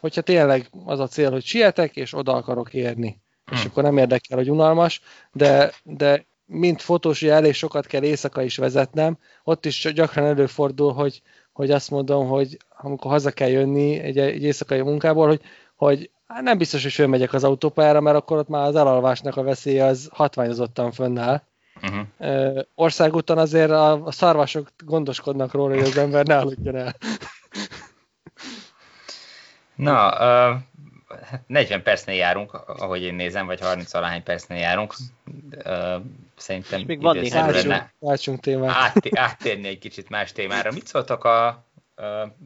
hogyha tényleg az a cél, hogy sietek, és oda akarok érni. Hmm. És akkor nem érdekel, hogy unalmas, de, de mint fotós, ugye elég sokat kell éjszaka is vezetnem, ott is gyakran előfordul, hogy, hogy azt mondom, hogy amikor haza kell jönni egy, egy éjszakai munkából, hogy, hogy hát nem biztos, hogy fölmegyek az autópályára, mert akkor ott már az elalvásnak a veszélye az hatványozottan fönnáll. Uh-huh. Országúton azért a, a szarvasok gondoskodnak róla, hogy az ember ne aludjon el. Na, uh, 40 percnél járunk, ahogy én nézem, vagy 30 alány percnél járunk. Uh, szerintem még van néhány témát. Át, áttérni egy kicsit más témára. Mit szóltak a, a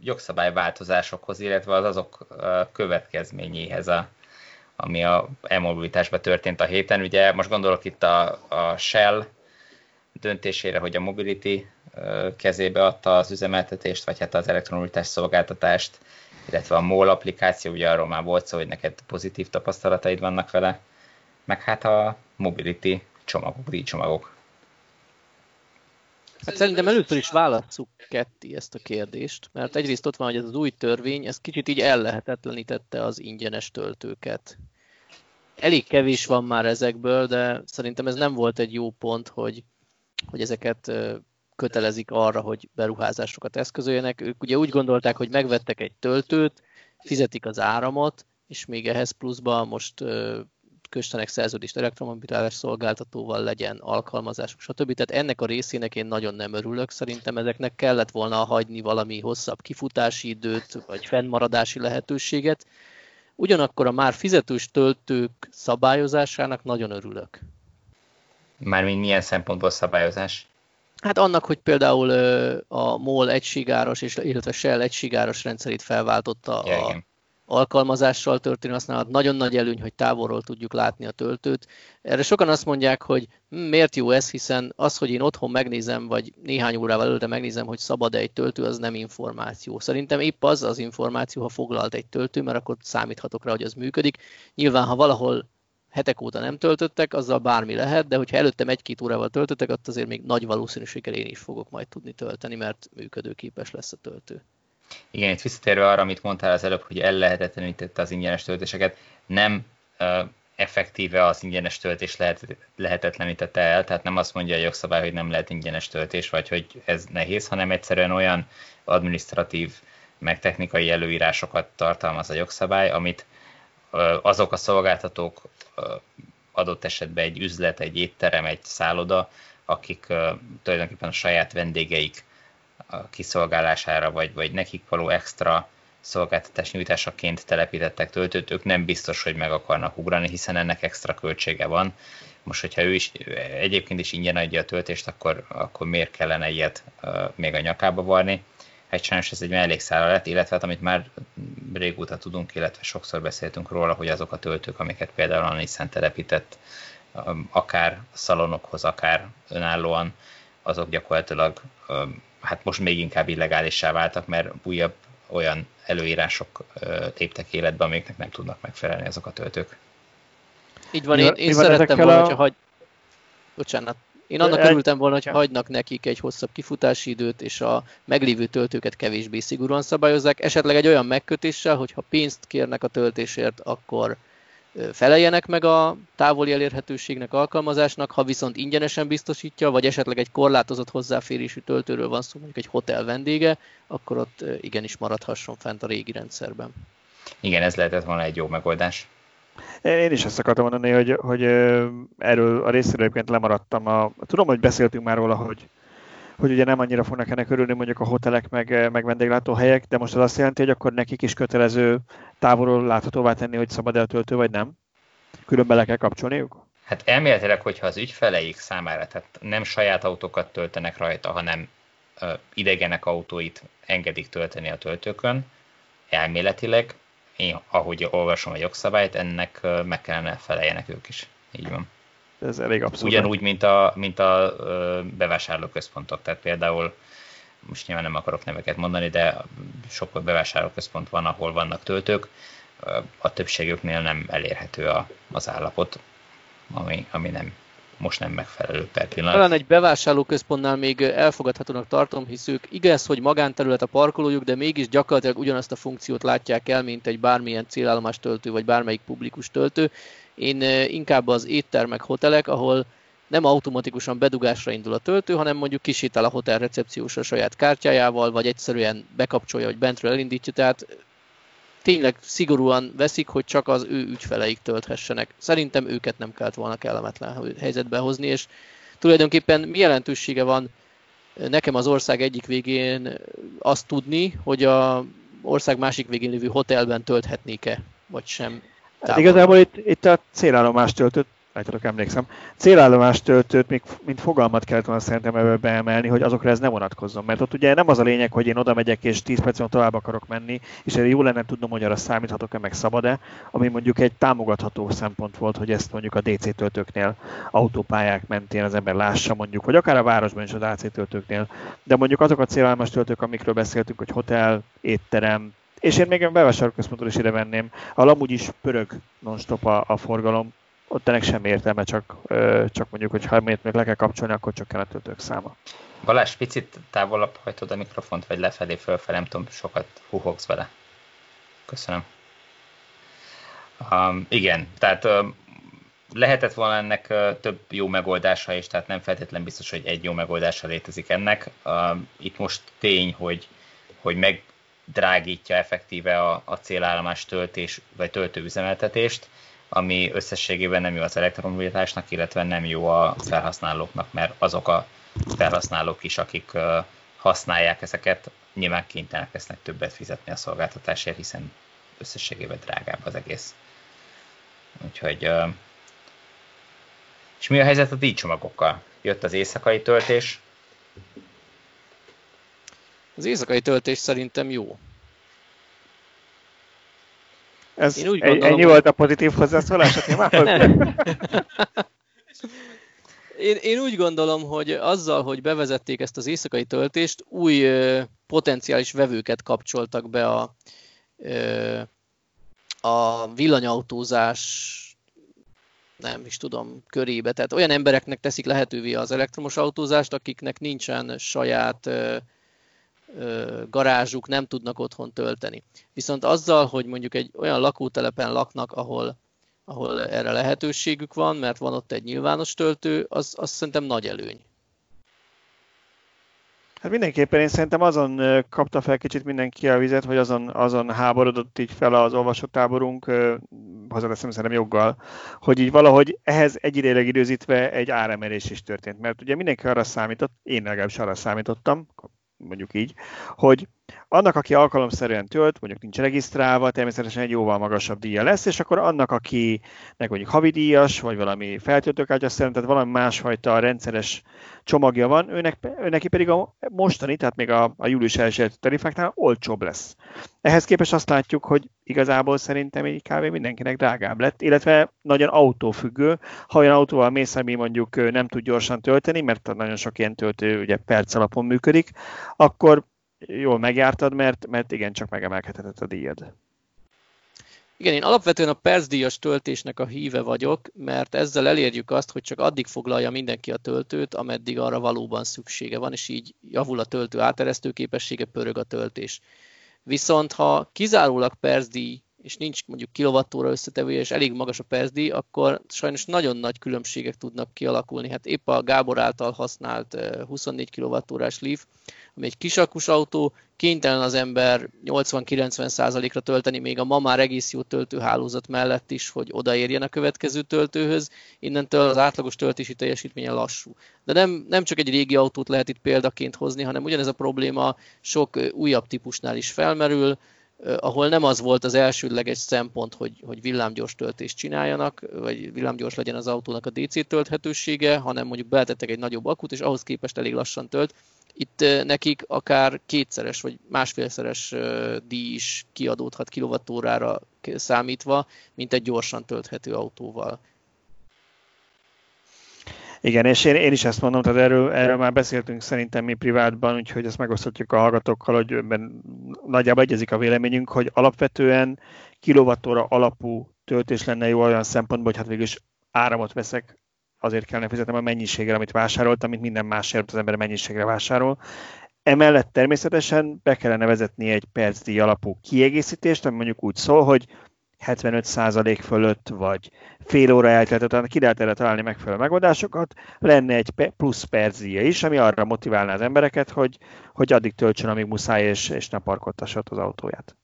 jogszabályváltozásokhoz, illetve az azok következményéhez a, ami a e-mobilitásban történt a héten. Ugye most gondolok itt a, a Shell döntésére, hogy a Mobility kezébe adta az üzemeltetést, vagy hát az elektromobilitás szolgáltatást, illetve a MOL applikáció, ugye arról már volt szó, hogy neked pozitív tapasztalataid vannak vele, meg hát a Mobility csomagok, díjcsomagok. Hát szerintem először is válasszuk ketté ezt a kérdést, mert egyrészt ott van, hogy ez az új törvény, ez kicsit így ellehetetlenítette az ingyenes töltőket. Elég kevés van már ezekből, de szerintem ez nem volt egy jó pont, hogy, hogy ezeket kötelezik arra, hogy beruházásokat eszközöljenek. Ők ugye úgy gondolták, hogy megvettek egy töltőt, fizetik az áramot, és még ehhez pluszban most köstenek szerződést elektromobilitás szolgáltatóval legyen alkalmazásuk, stb. Tehát ennek a részének én nagyon nem örülök. Szerintem ezeknek kellett volna hagyni valami hosszabb kifutási időt, vagy fennmaradási lehetőséget. Ugyanakkor a már fizetős töltők szabályozásának nagyon örülök. Mármint milyen szempontból szabályozás? Hát annak, hogy például a MOL egységáros, és, illetve Shell egységáros rendszerét felváltotta ja, a alkalmazással történő használat. Nagyon nagy előny, hogy távolról tudjuk látni a töltőt. Erre sokan azt mondják, hogy hm, miért jó ez, hiszen az, hogy én otthon megnézem, vagy néhány órával előtte megnézem, hogy szabad egy töltő, az nem információ. Szerintem épp az az információ, ha foglalt egy töltő, mert akkor számíthatok rá, hogy az működik. Nyilván, ha valahol hetek óta nem töltöttek, azzal bármi lehet, de hogyha előttem egy-két órával töltöttek, ott azért még nagy valószínűséggel én is fogok majd tudni tölteni, mert működőképes lesz a töltő. Igen, itt visszatérve arra, amit mondtál az előbb, hogy ellehetetlenítette az ingyenes töltéseket, nem uh, effektíve az ingyenes töltés lehet, lehetetlenítette el, tehát nem azt mondja a jogszabály, hogy nem lehet ingyenes töltés, vagy hogy ez nehéz, hanem egyszerűen olyan administratív, meg technikai előírásokat tartalmaz a jogszabály, amit azok a szolgáltatók adott esetben egy üzlet, egy étterem, egy szálloda, akik tulajdonképpen a saját vendégeik a kiszolgálására, vagy, vagy nekik való extra szolgáltatás nyújtásaként telepítettek töltőt, ők nem biztos, hogy meg akarnak ugrani, hiszen ennek extra költsége van. Most, hogyha ő is egyébként is ingyen adja a töltést, akkor, akkor miért kellene ilyet uh, még a nyakába varni? Hát sajnos ez egy mellékszála lett, illetve hát, amit már régóta tudunk, illetve sokszor beszéltünk róla, hogy azok a töltők, amiket például a Nissan telepített, um, akár szalonokhoz, akár önállóan, azok gyakorlatilag um, hát most még inkább illegálissá váltak, mert újabb olyan előírások léptek életbe, amiknek nem tudnak megfelelni azok a töltők. Így van, én, én szerettem volna, a... hogyha hagy... Bocsánat. Én annak örültem volna, hogy hagynak nekik egy hosszabb kifutási időt, és a meglévő töltőket kevésbé szigorúan szabályozzák. Esetleg egy olyan megkötéssel, hogy ha pénzt kérnek a töltésért, akkor feleljenek meg a távoli elérhetőségnek, alkalmazásnak, ha viszont ingyenesen biztosítja, vagy esetleg egy korlátozott hozzáférésű töltőről van szó, mondjuk egy hotel vendége, akkor ott igenis maradhasson fent a régi rendszerben. Igen, ez lehetett volna egy jó megoldás. Én is ezt akartam mondani, hogy, hogy erről a részéről egyébként lemaradtam. A, tudom, hogy beszéltünk már róla, hogy hogy ugye nem annyira fognak ennek örülni mondjuk a hotelek meg, meg vendéglátóhelyek, de most az azt jelenti, hogy akkor nekik is kötelező távolról láthatóvá tenni, hogy szabad eltöltő vagy nem? Különben le kell kapcsolniuk? Hát elméletileg, hogyha az ügyfeleik számára, tehát nem saját autókat töltenek rajta, hanem ö, idegenek autóit engedik tölteni a töltőkön, elméletileg, én ahogy olvasom a jogszabályt, ennek meg kellene feleljenek ők is. Így van ez elég abszurd. Ugyanúgy, mint a, mint a bevásárlóközpontok, tehát például most nyilván nem akarok neveket mondani, de sok bevásárlóközpont van, ahol vannak töltők, a többségüknél nem elérhető a, az állapot, ami, ami nem most nem megfelelő per pillanat. Talán egy bevásárlóközpontnál még elfogadhatónak tartom, hisz ők igaz, hogy magánterület a parkolójuk, de mégis gyakorlatilag ugyanazt a funkciót látják el, mint egy bármilyen célállomás töltő, vagy bármelyik publikus töltő. Én inkább az éttermek, hotelek, ahol nem automatikusan bedugásra indul a töltő, hanem mondjuk kisétál a hotel recepciós a saját kártyájával, vagy egyszerűen bekapcsolja, hogy bentről elindítja, tehát tényleg szigorúan veszik, hogy csak az ő ügyfeleik tölthessenek. Szerintem őket nem kellett volna kellemetlen helyzetbe hozni, és tulajdonképpen mi jelentősége van nekem az ország egyik végén azt tudni, hogy a ország másik végén lévő hotelben tölthetnék-e, vagy sem. Hát igazából itt, itt a célállomást töltött, látjátok, emlékszem. Célállomás töltőt, még, mint fogalmat kellett volna szerintem ebbe beemelni, hogy azokra ez ne vonatkozzon. Mert ott ugye nem az a lényeg, hogy én oda megyek és 10 percen tovább akarok menni, és erre jó lenne tudnom, hogy arra számíthatok-e, meg szabad-e, ami mondjuk egy támogatható szempont volt, hogy ezt mondjuk a DC töltőknél, autópályák mentén az ember lássa mondjuk, vagy akár a városban is az AC töltőknél. De mondjuk azok a célállomás töltők, amikről beszéltünk, hogy hotel, étterem, és én még a bevásárlóközpontot is ide venném, ahol amúgy is pörög non-stop a, a forgalom, ott ennek sem értelme, csak, csak mondjuk, hogy ha még le kell kapcsolni, akkor csökken a töltők száma. Balázs, picit távolabb hajtod a mikrofont, vagy lefelé, fölfelé, nem tudom, sokat huhogsz vele. Köszönöm. Um, igen, tehát um, lehetett volna ennek uh, több jó megoldása is, tehát nem feltétlen biztos, hogy egy jó megoldása létezik ennek. Um, itt most tény, hogy, hogy megdrágítja effektíve a, a célállomás töltés, vagy töltőüzemeltetést, ami összességében nem jó az elektromobilitásnak, illetve nem jó a felhasználóknak, mert azok a felhasználók is, akik használják ezeket, nyilván kénytelenek lesznek többet fizetni a szolgáltatásért, hiszen összességében drágább az egész. Úgyhogy... És mi a helyzet a díjcsomagokkal? Jött az éjszakai töltés? Az éjszakai töltés szerintem jó. Ez Én úgy gondolom, ennyi volt a pozitív hozzászólás a témához? Én, én úgy gondolom, hogy azzal, hogy bevezették ezt az éjszakai töltést, új ö, potenciális vevőket kapcsoltak be a, ö, a villanyautózás nem is tudom, körébe. Tehát olyan embereknek teszik lehetővé az elektromos autózást, akiknek nincsen saját garázsuk, nem tudnak otthon tölteni. Viszont azzal, hogy mondjuk egy olyan lakótelepen laknak, ahol, ahol erre lehetőségük van, mert van ott egy nyilvános töltő, az, az szerintem nagy előny. Hát mindenképpen én szerintem azon kapta fel kicsit mindenki a vizet, hogy azon, azon háborodott így fel az olvasótáborunk, hozzáteszem szerintem joggal, hogy így valahogy ehhez egyidejleg időzítve egy áremelés is történt. Mert ugye mindenki arra számított, én legalábbis arra számítottam, mondjuk így, hogy annak, aki alkalomszerűen tölt, mondjuk nincs regisztrálva, természetesen egy jóval magasabb díja lesz, és akkor annak, akinek mondjuk havidíjas, vagy valami feltöltőkártya szerint, tehát valami másfajta rendszeres csomagja van, őnek, őneki pedig a mostani, tehát még a, a július 1 tarifáknál olcsóbb lesz. Ehhez képest azt látjuk, hogy igazából szerintem egy kávé mindenkinek drágább lett, illetve nagyon autófüggő. Ha olyan autóval mész, ami mondjuk nem tud gyorsan tölteni, mert nagyon sok ilyen töltő ugye perc alapon működik, akkor jól megjártad, mert, mert igen, csak megemelkedhetett a díjad. Igen, én alapvetően a percdíjas töltésnek a híve vagyok, mert ezzel elérjük azt, hogy csak addig foglalja mindenki a töltőt, ameddig arra valóban szüksége van, és így javul a töltő áteresztő képessége, pörög a töltés. Viszont ha kizárólag percdíj és nincs mondjuk kilovattóra összetevője, és elég magas a percdíj, akkor sajnos nagyon nagy különbségek tudnak kialakulni. Hát épp a Gábor által használt 24 kWh Leaf, ami egy kisakus autó, kénytelen az ember 80-90%-ra tölteni még a ma már egész jó töltőhálózat mellett is, hogy odaérjen a következő töltőhöz. Innentől az átlagos töltési teljesítménye lassú. De nem, nem csak egy régi autót lehet itt példaként hozni, hanem ugyanez a probléma sok újabb típusnál is felmerül, ahol nem az volt az elsődleges szempont, hogy, hogy villámgyors töltést csináljanak, vagy villámgyors legyen az autónak a DC tölthetősége, hanem mondjuk beletettek egy nagyobb akut, és ahhoz képest elég lassan tölt. Itt nekik akár kétszeres vagy másfélszeres díj is kiadódhat kilovattórára számítva, mint egy gyorsan tölthető autóval. Igen, és én, én is ezt mondom, tehát erről, erről már beszéltünk szerintem mi privátban, úgyhogy ezt megoszthatjuk a hallgatókkal, hogy nagyjából egyezik a véleményünk, hogy alapvetően kilovattóra alapú töltés lenne jó olyan szempontból, hogy hát végül is áramot veszek, azért kellene fizetnem a mennyiségre, amit vásároltam, mint minden másért az ember mennyiségre vásárol. Emellett természetesen be kellene vezetni egy percdíj alapú kiegészítést, ami mondjuk úgy szól, hogy 75% fölött, vagy fél óra elteltett, tehát ki lehet erre találni megfelelő megoldásokat, lenne egy plusz perzia is, ami arra motiválná az embereket, hogy, hogy addig töltsön, amíg muszáj, és, és ne parkoltassa az autóját.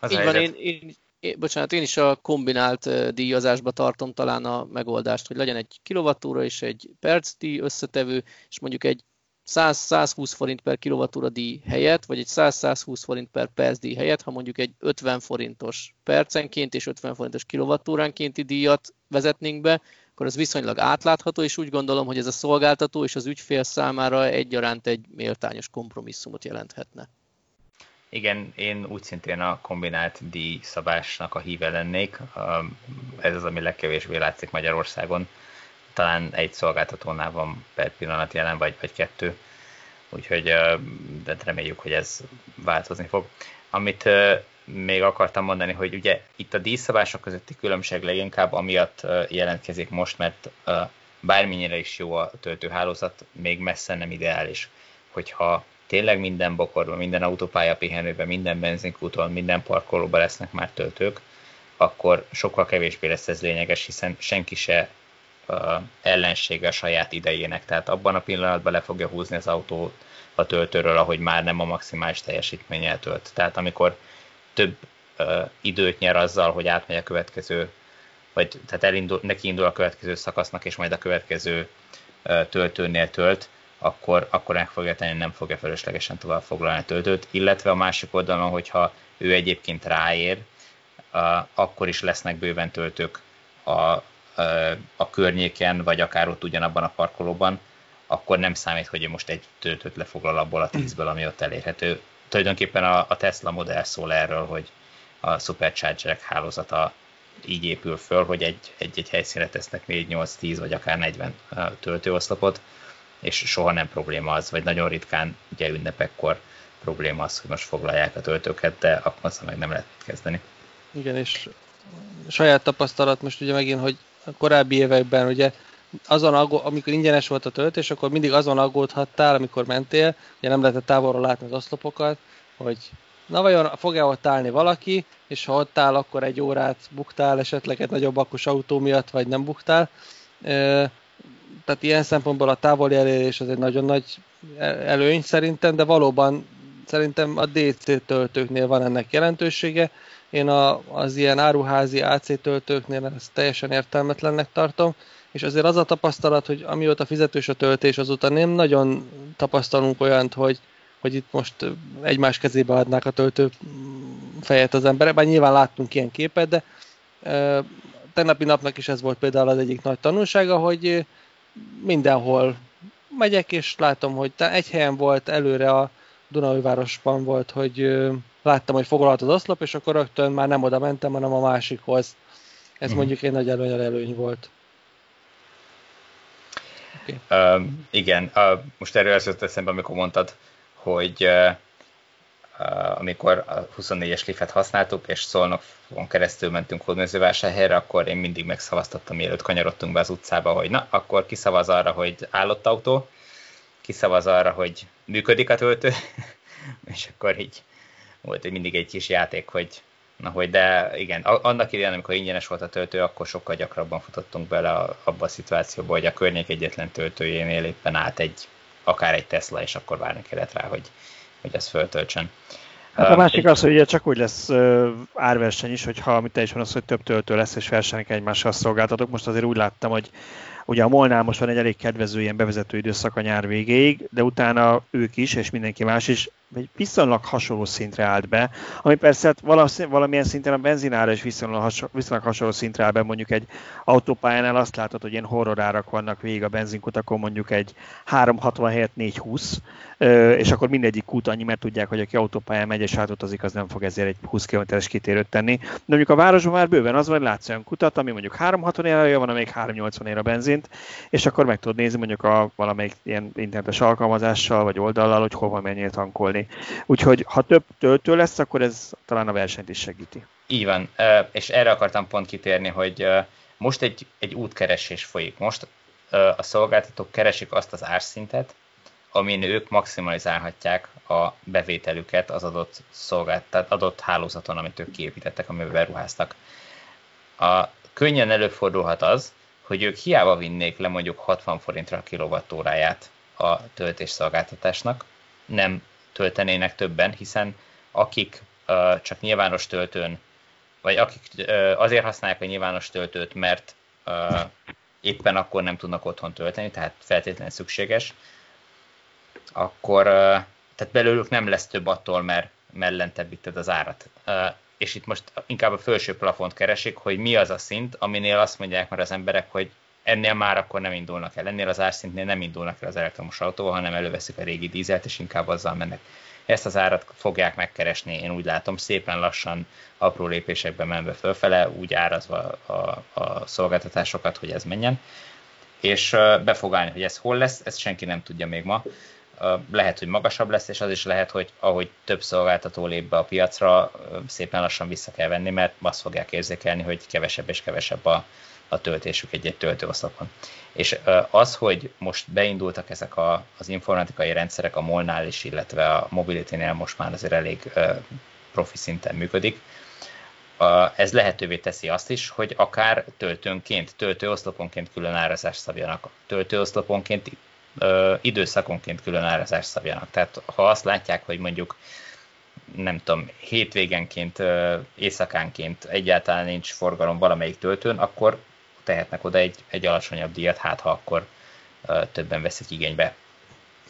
Az Így van, én, én, én, bocsánat, én is a kombinált díjazásba tartom talán a megoldást, hogy legyen egy kilovattúra és egy perc díj összetevő, és mondjuk egy 100-120 forint per kilovatúra díj helyett, vagy egy 100-120 forint per perc díj helyett, ha mondjuk egy 50 forintos percenként és 50 forintos kilovatóránkénti díjat vezetnénk be, akkor ez viszonylag átlátható, és úgy gondolom, hogy ez a szolgáltató és az ügyfél számára egyaránt egy méltányos kompromisszumot jelenthetne. Igen, én úgy szintén a kombinált díjszabásnak a híve lennék. Ez az, ami legkevésbé látszik Magyarországon. Talán egy szolgáltatónál van per pillanat jelen, vagy, vagy kettő. Úgyhogy de reméljük, hogy ez változni fog. Amit még akartam mondani, hogy ugye itt a díjszabások közötti különbség leginkább amiatt jelentkezik most, mert bármennyire is jó a töltőhálózat, még messze nem ideális. Hogyha tényleg minden bokorban, minden autópálya pihenőben, minden benzinkúton, minden parkolóban lesznek már töltők, akkor sokkal kevésbé lesz ez lényeges, hiszen senki se ellensége a saját idejének. Tehát abban a pillanatban le fogja húzni az autót a töltőről, ahogy már nem a maximális teljesítménnyel tölt. Tehát amikor több időt nyer azzal, hogy átmegy a következő, vagy tehát elindul, neki indul a következő szakasznak, és majd a következő töltőnél tölt, akkor, akkor meg fogja tenni, nem fogja feleslegesen tovább foglalni a töltőt, illetve a másik oldalon, hogyha ő egyébként ráér, akkor is lesznek bőven töltők a, a környéken, vagy akár ott ugyanabban a parkolóban, akkor nem számít, hogy most egy töltőt lefoglal abból a tízből, ami ott elérhető. Tulajdonképpen a, a Tesla modell szól erről, hogy a superchargerek hálózata így épül föl, hogy egy, egy, egy helyszínre tesznek 4, 8, 10 vagy akár 40 töltőoszlopot, és soha nem probléma az, vagy nagyon ritkán ugye ünnepekkor probléma az, hogy most foglalják a töltőket, de akkor meg nem lehet kezdeni. Igen, és saját tapasztalat most ugye megint, hogy korábbi években ugye azon, aggó, amikor ingyenes volt a töltés, akkor mindig azon aggódhattál, amikor mentél, ugye nem lehetett távolról látni az oszlopokat, hogy na vajon fog-e ott állni valaki, és ha ott áll, akkor egy órát buktál, esetleg egy nagyobb akkus autó miatt, vagy nem buktál tehát ilyen szempontból a távoli elérés az egy nagyon nagy előny szerintem, de valóban szerintem a DC töltőknél van ennek jelentősége. Én a, az ilyen áruházi AC töltőknél ezt teljesen értelmetlennek tartom, és azért az a tapasztalat, hogy amióta fizetős a töltés, azóta nem nagyon tapasztalunk olyant, hogy, hogy itt most egymás kezébe adnák a töltő fejet az emberek, bár nyilván láttunk ilyen képet, de e, tegnapi napnak is ez volt például az egyik nagy tanulsága, hogy mindenhol megyek, és látom, hogy egy helyen volt előre a Dunaújvárosban volt, hogy láttam, hogy foglalt az oszlop, és akkor rögtön már nem oda mentem, hanem a másikhoz. Ez uh-huh. mondjuk egy nagy előny, előny volt. Okay. Uh, igen, uh, most erről az eszembe, amikor mondtad, hogy uh, amikor a 24-es lifet használtuk, és Szolnokon keresztül mentünk hódmezővásárhelyre, akkor én mindig megszavaztattam, mielőtt kanyarodtunk be az utcába, hogy na, akkor kiszavaz arra, hogy állott autó, kiszavaz arra, hogy működik a töltő, és akkor így volt egy mindig egy kis játék, hogy na hogy, de igen, annak idején, amikor ingyenes volt a töltő, akkor sokkal gyakrabban futottunk bele abba a szituációba, hogy a környék egyetlen töltőjénél éppen állt egy, akár egy Tesla, és akkor várni kellett rá, hogy hogy ez föltöltsön. Hát a másik az, hogy ugye csak úgy lesz árverseny is, hogyha amit te is mondasz, hogy több töltő lesz, és versenyek egymással szolgáltatok. Most azért úgy láttam, hogy ugye a Molnál most van egy elég kedvező ilyen bevezető időszak a nyár végéig, de utána ők is, és mindenki más is egy viszonylag hasonló szintre állt be, ami persze hát valamilyen szinten a benzinára is viszonylag, hasonló, viszonylag hasonló szintre áll be, mondjuk egy autópályánál azt látod, hogy ilyen horrorárak vannak végig a benzinkutakon, mondjuk egy 360 helyett 420, és akkor mindegyik kút annyi, mert tudják, hogy aki autópályán megy és átutazik, az nem fog ezért egy 20 km-es kitérőt tenni. De mondjuk a városban már bőven az van, hogy látsz olyan kutat, ami mondjuk 360 ér van, amelyik 380 ér a benzint, és akkor meg tudod nézni mondjuk a valamelyik ilyen internetes alkalmazással vagy oldallal, hogy hova menjél tankolni. Úgyhogy ha több töltő lesz, akkor ez talán a versenyt is segíti. Így van, és erre akartam pont kitérni, hogy most egy, egy útkeresés folyik. Most a szolgáltatók keresik azt az árszintet, amin ők maximalizálhatják a bevételüket az adott szolgált, adott hálózaton, amit ők kiépítettek, amiben beruháztak. A, könnyen előfordulhat az, hogy ők hiába vinnék le mondjuk 60 forintra a kilovattóráját a töltésszolgáltatásnak, nem töltenének többen, hiszen akik uh, csak nyilvános töltőn, vagy akik uh, azért használják a nyilvános töltőt, mert uh, éppen akkor nem tudnak otthon tölteni, tehát feltétlenül szükséges, akkor tehát belőlük nem lesz több attól, mert, mert az árat. És itt most inkább a felső plafont keresik, hogy mi az a szint, aminél azt mondják már az emberek, hogy ennél már akkor nem indulnak el, ennél az árszintnél nem indulnak el az elektromos autóval, hanem előveszik a régi dízelt, és inkább azzal mennek. Ezt az árat fogják megkeresni, én úgy látom, szépen lassan, apró lépésekben menve fölfele, úgy árazva a, a szolgáltatásokat, hogy ez menjen. És be hogy ez hol lesz, ezt senki nem tudja még ma. Lehet, hogy magasabb lesz, és az is lehet, hogy ahogy több szolgáltató lép be a piacra, szépen lassan vissza kell venni, mert azt fogják érzékelni, hogy kevesebb és kevesebb a, a töltésük egy-egy töltőoszlopon. És az, hogy most beindultak ezek a, az informatikai rendszerek a Molnál is, illetve a Mobility-nél most már azért elég profi szinten működik, ez lehetővé teszi azt is, hogy akár töltőnként, töltőoszloponként külön árazást szabjanak, töltőoszloponként, időszakonként külön árazást szabjanak. Tehát ha azt látják, hogy mondjuk nem tudom, hétvégenként, éjszakánként egyáltalán nincs forgalom valamelyik töltőn, akkor tehetnek oda egy, egy alacsonyabb díjat, hát ha akkor többen veszik igénybe.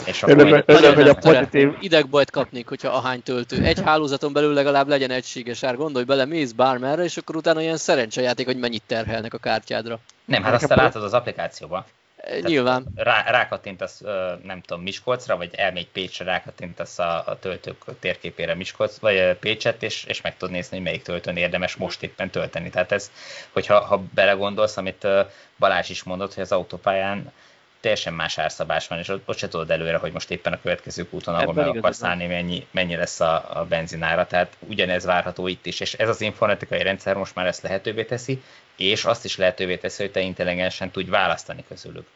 És akkor örülök, örülök, hogy a pozitív... Idegbajt kapnék, hogyha ahány töltő. Egy hálózaton belül legalább legyen egységes ár. Gondolj bele, mész bármerre, és akkor utána ilyen szerencsejáték, hogy mennyit terhelnek a kártyádra. Nem, hát azt látod az applikációban. Nyilván. Rá, rákattintasz, nem tudom, Miskolcra, vagy elmegy Pécsre, rákattintasz a, a töltők térképére Miskolc, vagy Pécset, és, és meg tudod nézni, hogy melyik töltőn érdemes most éppen tölteni. Tehát ez, hogyha ha belegondolsz, amit Balázs is mondott, hogy az autópályán teljesen más árszabás van, és ott, ott se tudod előre, hogy most éppen a következő úton, ahol meg akarsz állni, mennyi, mennyi lesz a, a benzinára. Tehát ugyanez várható itt is, és ez az informatikai rendszer most már ezt lehetővé teszi, és azt is lehetővé teszi, hogy te intelligensen tudj választani közülük.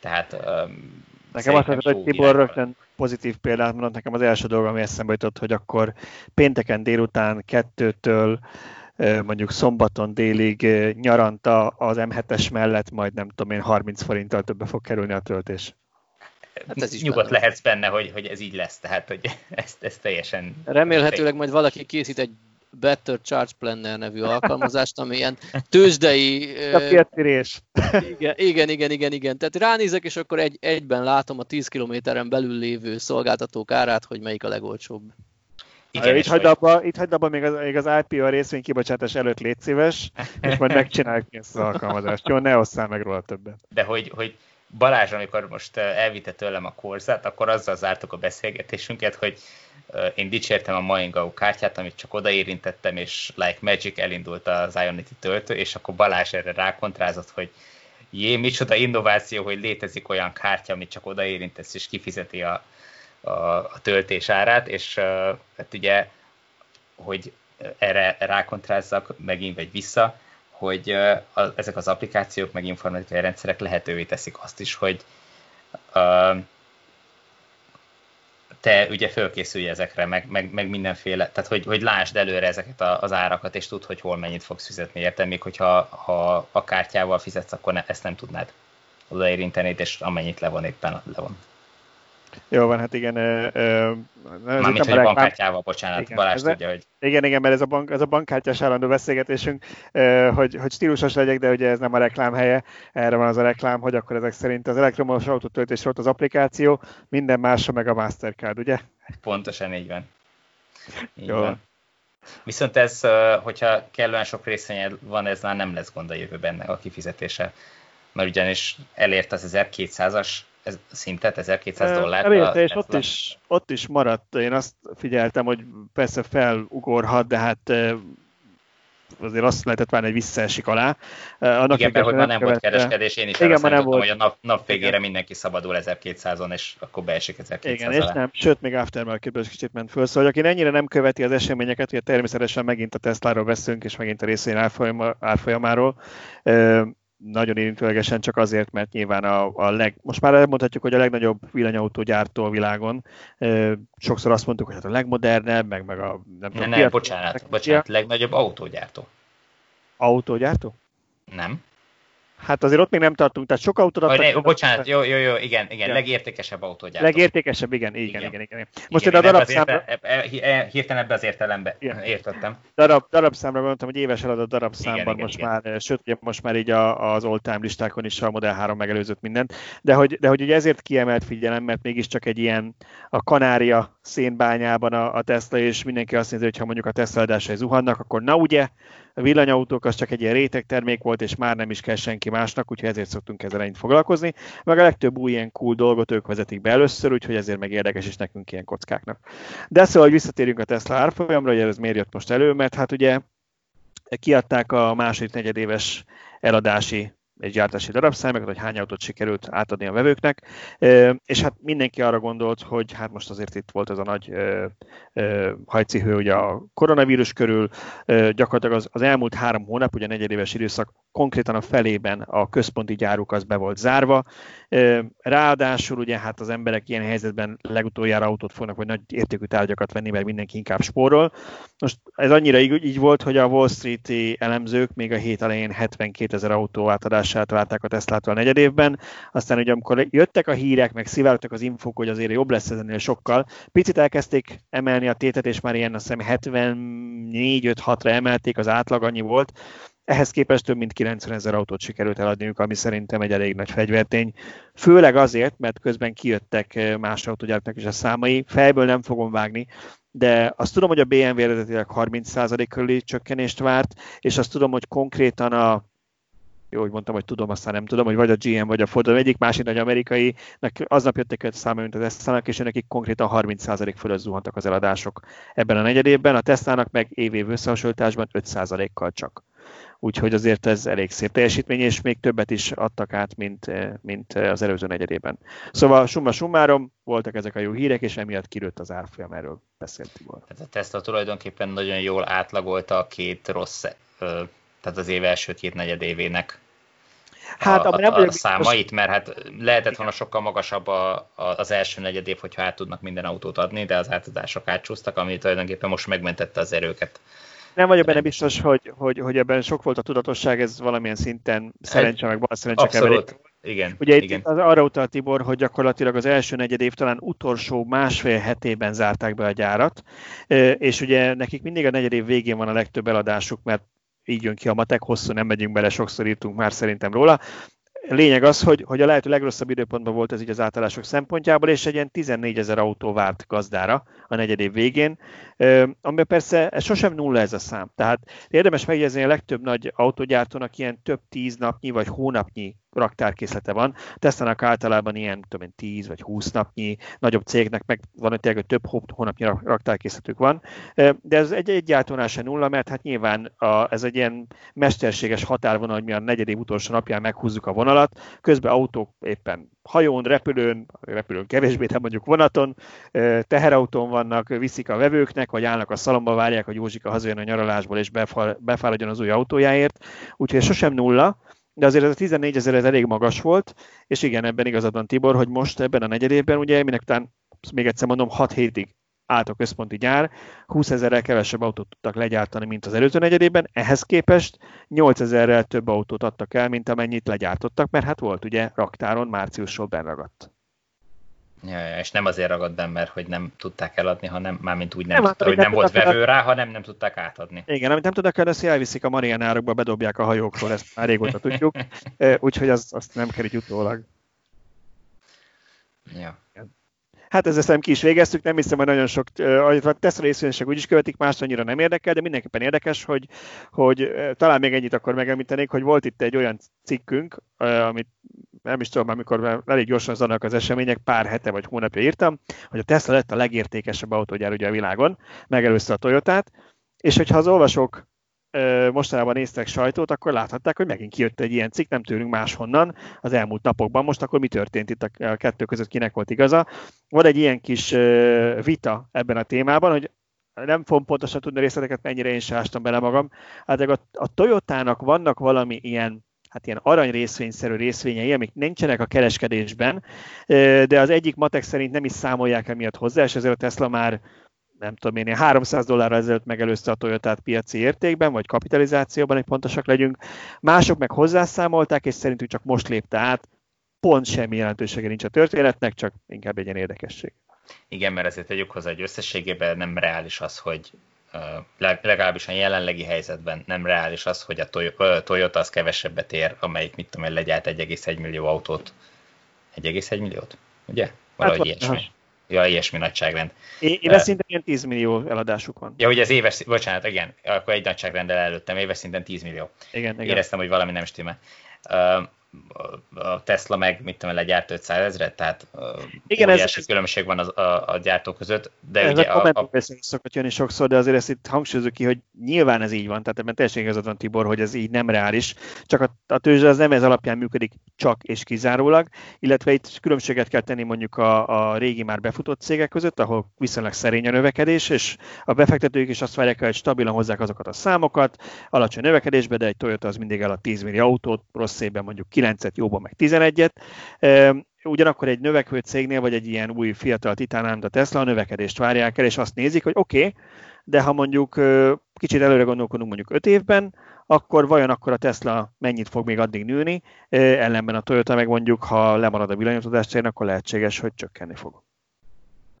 Tehát um, Nekem azt mondta, hogy Tibor rögtön pozitív példát mondott, nekem az első dolog, ami eszembe jutott, hogy akkor pénteken délután kettőtől mondjuk szombaton délig nyaranta az M7-es mellett, majd nem tudom én 30 forinttal többe fog kerülni a töltés. Hát ez is Nyugodt benne. lehetsz benne, hogy, hogy ez így lesz, tehát hogy ezt, ezt teljesen... Remélhetőleg majd valaki készít egy Better Charge Planner nevű alkalmazást, ami ilyen tőzsdei... A igen, igen, igen, igen, igen. Tehát ránézek, és akkor egy, egyben látom a 10 kilométeren belül lévő szolgáltatók árát, hogy melyik a legolcsóbb. Igen, itt, hagyd abba, itt hagyd abba még az, még az IPO részvény kibocsátás előtt légy szíves, és majd megcsináljuk ezt az alkalmazást. Jó, ne osszál meg róla többet. De hogy, hogy Balázs, amikor most elvitte tőlem a korzát, akkor azzal zártuk a beszélgetésünket, hogy én dicsértem a Maingau kártyát, amit csak odaérintettem, és like magic elindult az Ionity töltő, és akkor Balázs erre rákontrázott, hogy jé, micsoda innováció, hogy létezik olyan kártya, amit csak odaérintesz, és kifizeti a, a, a töltés árát, és hát ugye, hogy erre rákontrázzak megint vagy vissza, hogy a, ezek az applikációk, meg informatikai rendszerek lehetővé teszik azt is, hogy uh, te ugye fölkészülj ezekre, meg, meg, meg mindenféle, tehát hogy, hogy lásd előre ezeket a, az árakat, és tudd, hogy hol mennyit fogsz fizetni, értem, még hogyha ha a kártyával fizetsz, akkor ne, ezt nem tudnád odaérinteni, és amennyit levon éppen levon. Jó van, hát igen. Ö, Mármint, hogy bankkártyával, bocsánat, igen, Balázs ez, tudja, hogy... Igen, igen, mert ez a, bank, ez a bankkártyás állandó beszélgetésünk, ö, hogy, hogy stílusos legyek, de ugye ez nem a reklám helye, erre van az a reklám, hogy akkor ezek szerint az elektromos autótöltés volt az applikáció, minden másra meg a Mastercard, ugye? Pontosan így van. Így Jó. Van. Viszont ez, hogyha kellően sok részvényed van, ez már nem lesz gond a jövőben a kifizetése. Mert ugyanis elért az 1200-as ez szintet, 1200 dollár. Elérte, és ott is, ott is maradt. Én azt figyeltem, hogy persze felugorhat, de hát azért azt lehetett várni, hogy visszaesik alá. Annak Igen, mert hogy ma nem volt kereskedés, én is Igen, arra nem volt. hogy a nap, nap végére Igen. mindenki szabadul 1200-on, és akkor beesik 1200 Igen, alá. és nem, sőt, még aftermarketből is kicsit ment föl. Szóval, aki ennyire nem követi az eseményeket, ugye természetesen megint a Tesla-ról beszélünk, és megint a részén árfolyamáról, nagyon érintőlegesen csak azért, mert nyilván a, a leg, most már elmondhatjuk, hogy a legnagyobb villanyautógyártó a világon. Sokszor azt mondtuk, hogy hát a legmodernebb, meg, meg a nem tudom. Ne, ne, bocsánat, bocsánat, legnagyobb autógyártó. Autógyártó? Nem. Hát azért ott még nem tartunk, tehát sok autót adtak. Ne, bocsánat, jó, jó, jó, igen, igen, ja. legértékesebb autógyártó. Legértékesebb, igen, igen, igen. igen, igen. Most igen, én a darabszámra... E, e, hirtelen ebbe az értelembe igen. értettem. Darab, darabszámra gondoltam, hogy éves eladott darabszámban igen, most igen, már, igen. sőt, ugye most már így a, az all-time listákon is a Model 3 megelőzött mindent, de hogy, de hogy ugye ezért kiemelt figyelem, mert mégiscsak egy ilyen a Kanária szénbányában a, a Tesla, és mindenki azt nézi, hogy ha mondjuk a Tesla adásai zuhannak, akkor na ugye, a villanyautók az csak egy ilyen réteg termék volt, és már nem is kell senki másnak, úgyhogy ezért szoktunk ezzel ennyit foglalkozni. Meg a legtöbb új ilyen cool dolgot ők vezetik be először, úgyhogy ezért meg érdekes is nekünk ilyen kockáknak. De szóval, hogy visszatérjünk a Tesla árfolyamra, hogy ez miért jött most elő, mert hát ugye kiadták a második negyedéves eladási egy gyártási darabszámokat, hogy hány autót sikerült átadni a vevőknek, és hát mindenki arra gondolt, hogy hát most azért itt volt ez a nagy hajcihő ugye a koronavírus körül, gyakorlatilag az, az elmúlt három hónap, ugye negyedéves időszak, konkrétan a felében a központi gyáruk az be volt zárva, ráadásul ugye hát az emberek ilyen helyzetben legutoljára autót fognak, vagy nagy értékű tárgyakat venni, mert mindenki inkább spórol. Most ez annyira így, így volt, hogy a Wall Street-i elemzők még a hét elején 72 ezer autó átadás támogatását várták a Teslától a negyed évben. Aztán ugye amikor jöttek a hírek, meg szivárogtak az infók, hogy azért jobb lesz ennél sokkal, picit elkezdték emelni a tétet, és már ilyen azt hiszem 74-5-6-ra emelték, az átlag annyi volt. Ehhez képest több mint 90 ezer autót sikerült eladniuk, ami szerintem egy elég nagy fegyvertény. Főleg azért, mert közben kijöttek más autógyártóknak is a számai. Fejből nem fogom vágni, de azt tudom, hogy a BMW eredetileg 30% körüli csökkenést várt, és azt tudom, hogy konkrétan a jó, hogy mondtam, hogy tudom, aztán nem tudom, hogy vagy a GM, vagy a Ford, vagy egyik másik nagy amerikai, aznap jöttek egy száma, mint az tesla és nekik konkrétan 30% fölött zuhantak az eladások ebben a negyedében, a Tesla-nak meg év összehasonlításban 5%-kal csak. Úgyhogy azért ez elég szép teljesítmény, és még többet is adtak át, mint, mint az előző negyedében. Szóval summa summarum, voltak ezek a jó hírek, és emiatt kirőtt az árfolyam, erről beszélt Tibor. Tehát a Tesla tulajdonképpen nagyon jól átlagolta a két rossz, tehát az év első két negyedévének hát, a, a, a, a számait, mert hát lehetett volna sokkal magasabb a, a, az első negyed év, hogyha át tudnak minden autót adni, de az átadások átcsúsztak, ami tulajdonképpen most megmentette az erőket. Nem vagyok benne biztos, hogy, hogy, hogy ebben sok volt a tudatosság, ez valamilyen szinten szerencse, meg bal szerencse Abszolút. Igen, Ugye igen. itt az arra utalt Tibor, hogy gyakorlatilag az első negyed év talán utolsó másfél hetében zárták be a gyárat, és ugye nekik mindig a negyed év végén van a legtöbb eladásuk, mert így jön ki a matek, hosszú nem megyünk bele, sokszor írtunk már szerintem róla. Lényeg az, hogy, hogy a lehető legrosszabb időpontban volt ez így az átállások szempontjából, és egy ilyen 14 ezer autó várt gazdára a negyed év végén, ami persze ez sosem nulla ez a szám. Tehát érdemes megjegyezni, a legtöbb nagy autógyártónak ilyen több tíz napnyi vagy hónapnyi raktárkészlete van. Tesla-nak általában ilyen tudom 10 vagy 20 napnyi, nagyobb cégnek meg van, tényleg több hónapnyi raktárkészletük van. De ez egy egyáltalán se nulla, mert hát nyilván a, ez egy ilyen mesterséges határvonal, hogy mi a negyedév utolsó napján meghúzzuk a vonalat, közben autók éppen hajón, repülőn, repülőn kevésbé, de mondjuk vonaton, teherautón vannak, viszik a vevőknek, vagy állnak a szalomba, várják, hogy Józsika hazajön a nyaralásból, és befáradjon az új autójáért. Úgyhogy sosem nulla, de azért ez a 14 ezer ez elég magas volt, és igen, ebben igazad van Tibor, hogy most ebben a negyedében, ugye, minek után még egyszer mondom, 6 hétig állt a központi gyár, 20 ezerrel kevesebb autót tudtak legyártani, mint az előző negyedében, ehhez képest 8 ezerrel több autót adtak el, mint amennyit legyártottak, mert hát volt ugye raktáron márciusról benragadt. És nem azért ragad be, mert hogy nem tudták eladni, hanem mármint úgy nem, nem, tudta, hogy nem, nem volt vevő el... rá, hanem nem tudták átadni. Igen, amit nem tudnak el, ezt elviszik a marianárokba, bedobják a hajókról, ezt már régóta tudjuk, úgyhogy az, azt nem így utólag. Ja. Hát ezzel szerintem ki is végeztük, nem hiszem, hogy nagyon sok, a teszt részvényesek úgyis követik, más annyira nem érdekel, de mindenképpen érdekes, hogy, hogy talán még ennyit akkor megemlítenék, hogy volt itt egy olyan cikkünk, amit nem is tudom, amikor elég gyorsan zannak az események, pár hete vagy hónapja írtam, hogy a Tesla lett a legértékesebb autógyár ugye a világon, megelőzte a Toyotát, és hogyha az olvasók mostanában néztek sajtót, akkor láthatták, hogy megint kijött egy ilyen cikk, nem tőlünk máshonnan az elmúlt napokban. Most akkor mi történt itt a kettő között, kinek volt igaza? Van egy ilyen kis vita ebben a témában, hogy nem fogom pontosan tudni részleteket, mennyire én sem ástam bele magam. Hát a, a Toyotának vannak valami ilyen hát ilyen arany részvényszerű részvényei, amik nincsenek a kereskedésben, de az egyik matek szerint nem is számolják emiatt hozzá, és ezért a Tesla már nem tudom én, 300 dollárra ezelőtt megelőzte a Toyotát piaci értékben, vagy kapitalizációban, hogy pontosak legyünk. Mások meg hozzászámolták, és szerintük csak most lépte át. Pont semmi jelentősége nincs a történetnek, csak inkább egy ilyen érdekesség. Igen, mert ezért tegyük hozzá, hogy összességében nem reális az, hogy legalábbis a jelenlegi helyzetben nem reális az, hogy a Toyota az kevesebbet ér, amelyik, mit tudom én, legyárt 1,1 millió autót. 1,1 milliót? Ugye? Valahogy hát, ilyesmi. Ja, ilyesmi nagyságrend. É, éves szinten ilyen 10 millió eladásuk van. Ja, ugye az éves, bocsánat, igen, akkor egy nagyságrendel előttem, éves szinten 10 millió. Igen, igen. Éreztem, hogy valami nem stimmel a Tesla meg, mit tudom, legyárt 500 ezeret, tehát Igen, óriási ez, különbség van az, a, a gyártó között. De ez ugye a, a, szokott jönni sokszor, de azért ezt itt hangsúlyozok ki, hogy nyilván ez így van, tehát ebben teljesen igazad van Tibor, hogy ez így nem reális, csak a, a tőzsde az nem ez alapján működik csak és kizárólag, illetve itt különbséget kell tenni mondjuk a, a régi már befutott cégek között, ahol viszonylag szerény a növekedés, és a befektetők is azt várják, hogy stabilan hozzák azokat a számokat, alacsony növekedésbe, de egy Toyota az mindig el a 10 millió autót, rossz évben mondjuk 9-et, jóban meg 11-et. Ugyanakkor egy növekvő cégnél, vagy egy ilyen új fiatal titánál, mint a Tesla, a növekedést várják el, és azt nézik, hogy oké, okay, de ha mondjuk kicsit előre gondolkodunk mondjuk 5 évben, akkor vajon akkor a Tesla mennyit fog még addig nőni, ellenben a Toyota meg mondjuk, ha lemarad a villanyozódás akkor lehetséges, hogy csökkenni fog.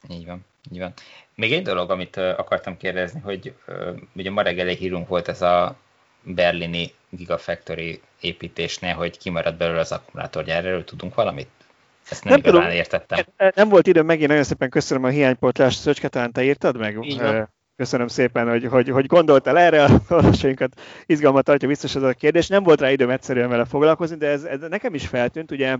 Így van, így van. Még egy dolog, amit akartam kérdezni, hogy ugye ma reggel egy hírunk volt ez a berlini Gigafactory építésnél, hogy kimarad belőle az akkumulátorgyár, erről tudunk valamit? Ezt nem, nem igazán tudom, értettem. Nem volt időm megint, nagyon szépen köszönöm a hiánypótlást, Szöcske, talán te írtad meg? Köszönöm szépen, hogy, hogy, hogy gondoltál erre, a olvasóinkat izgalmat tartja biztos ez a kérdés. Nem volt rá időm egyszerűen vele foglalkozni, de ez, ez nekem is feltűnt. Ugye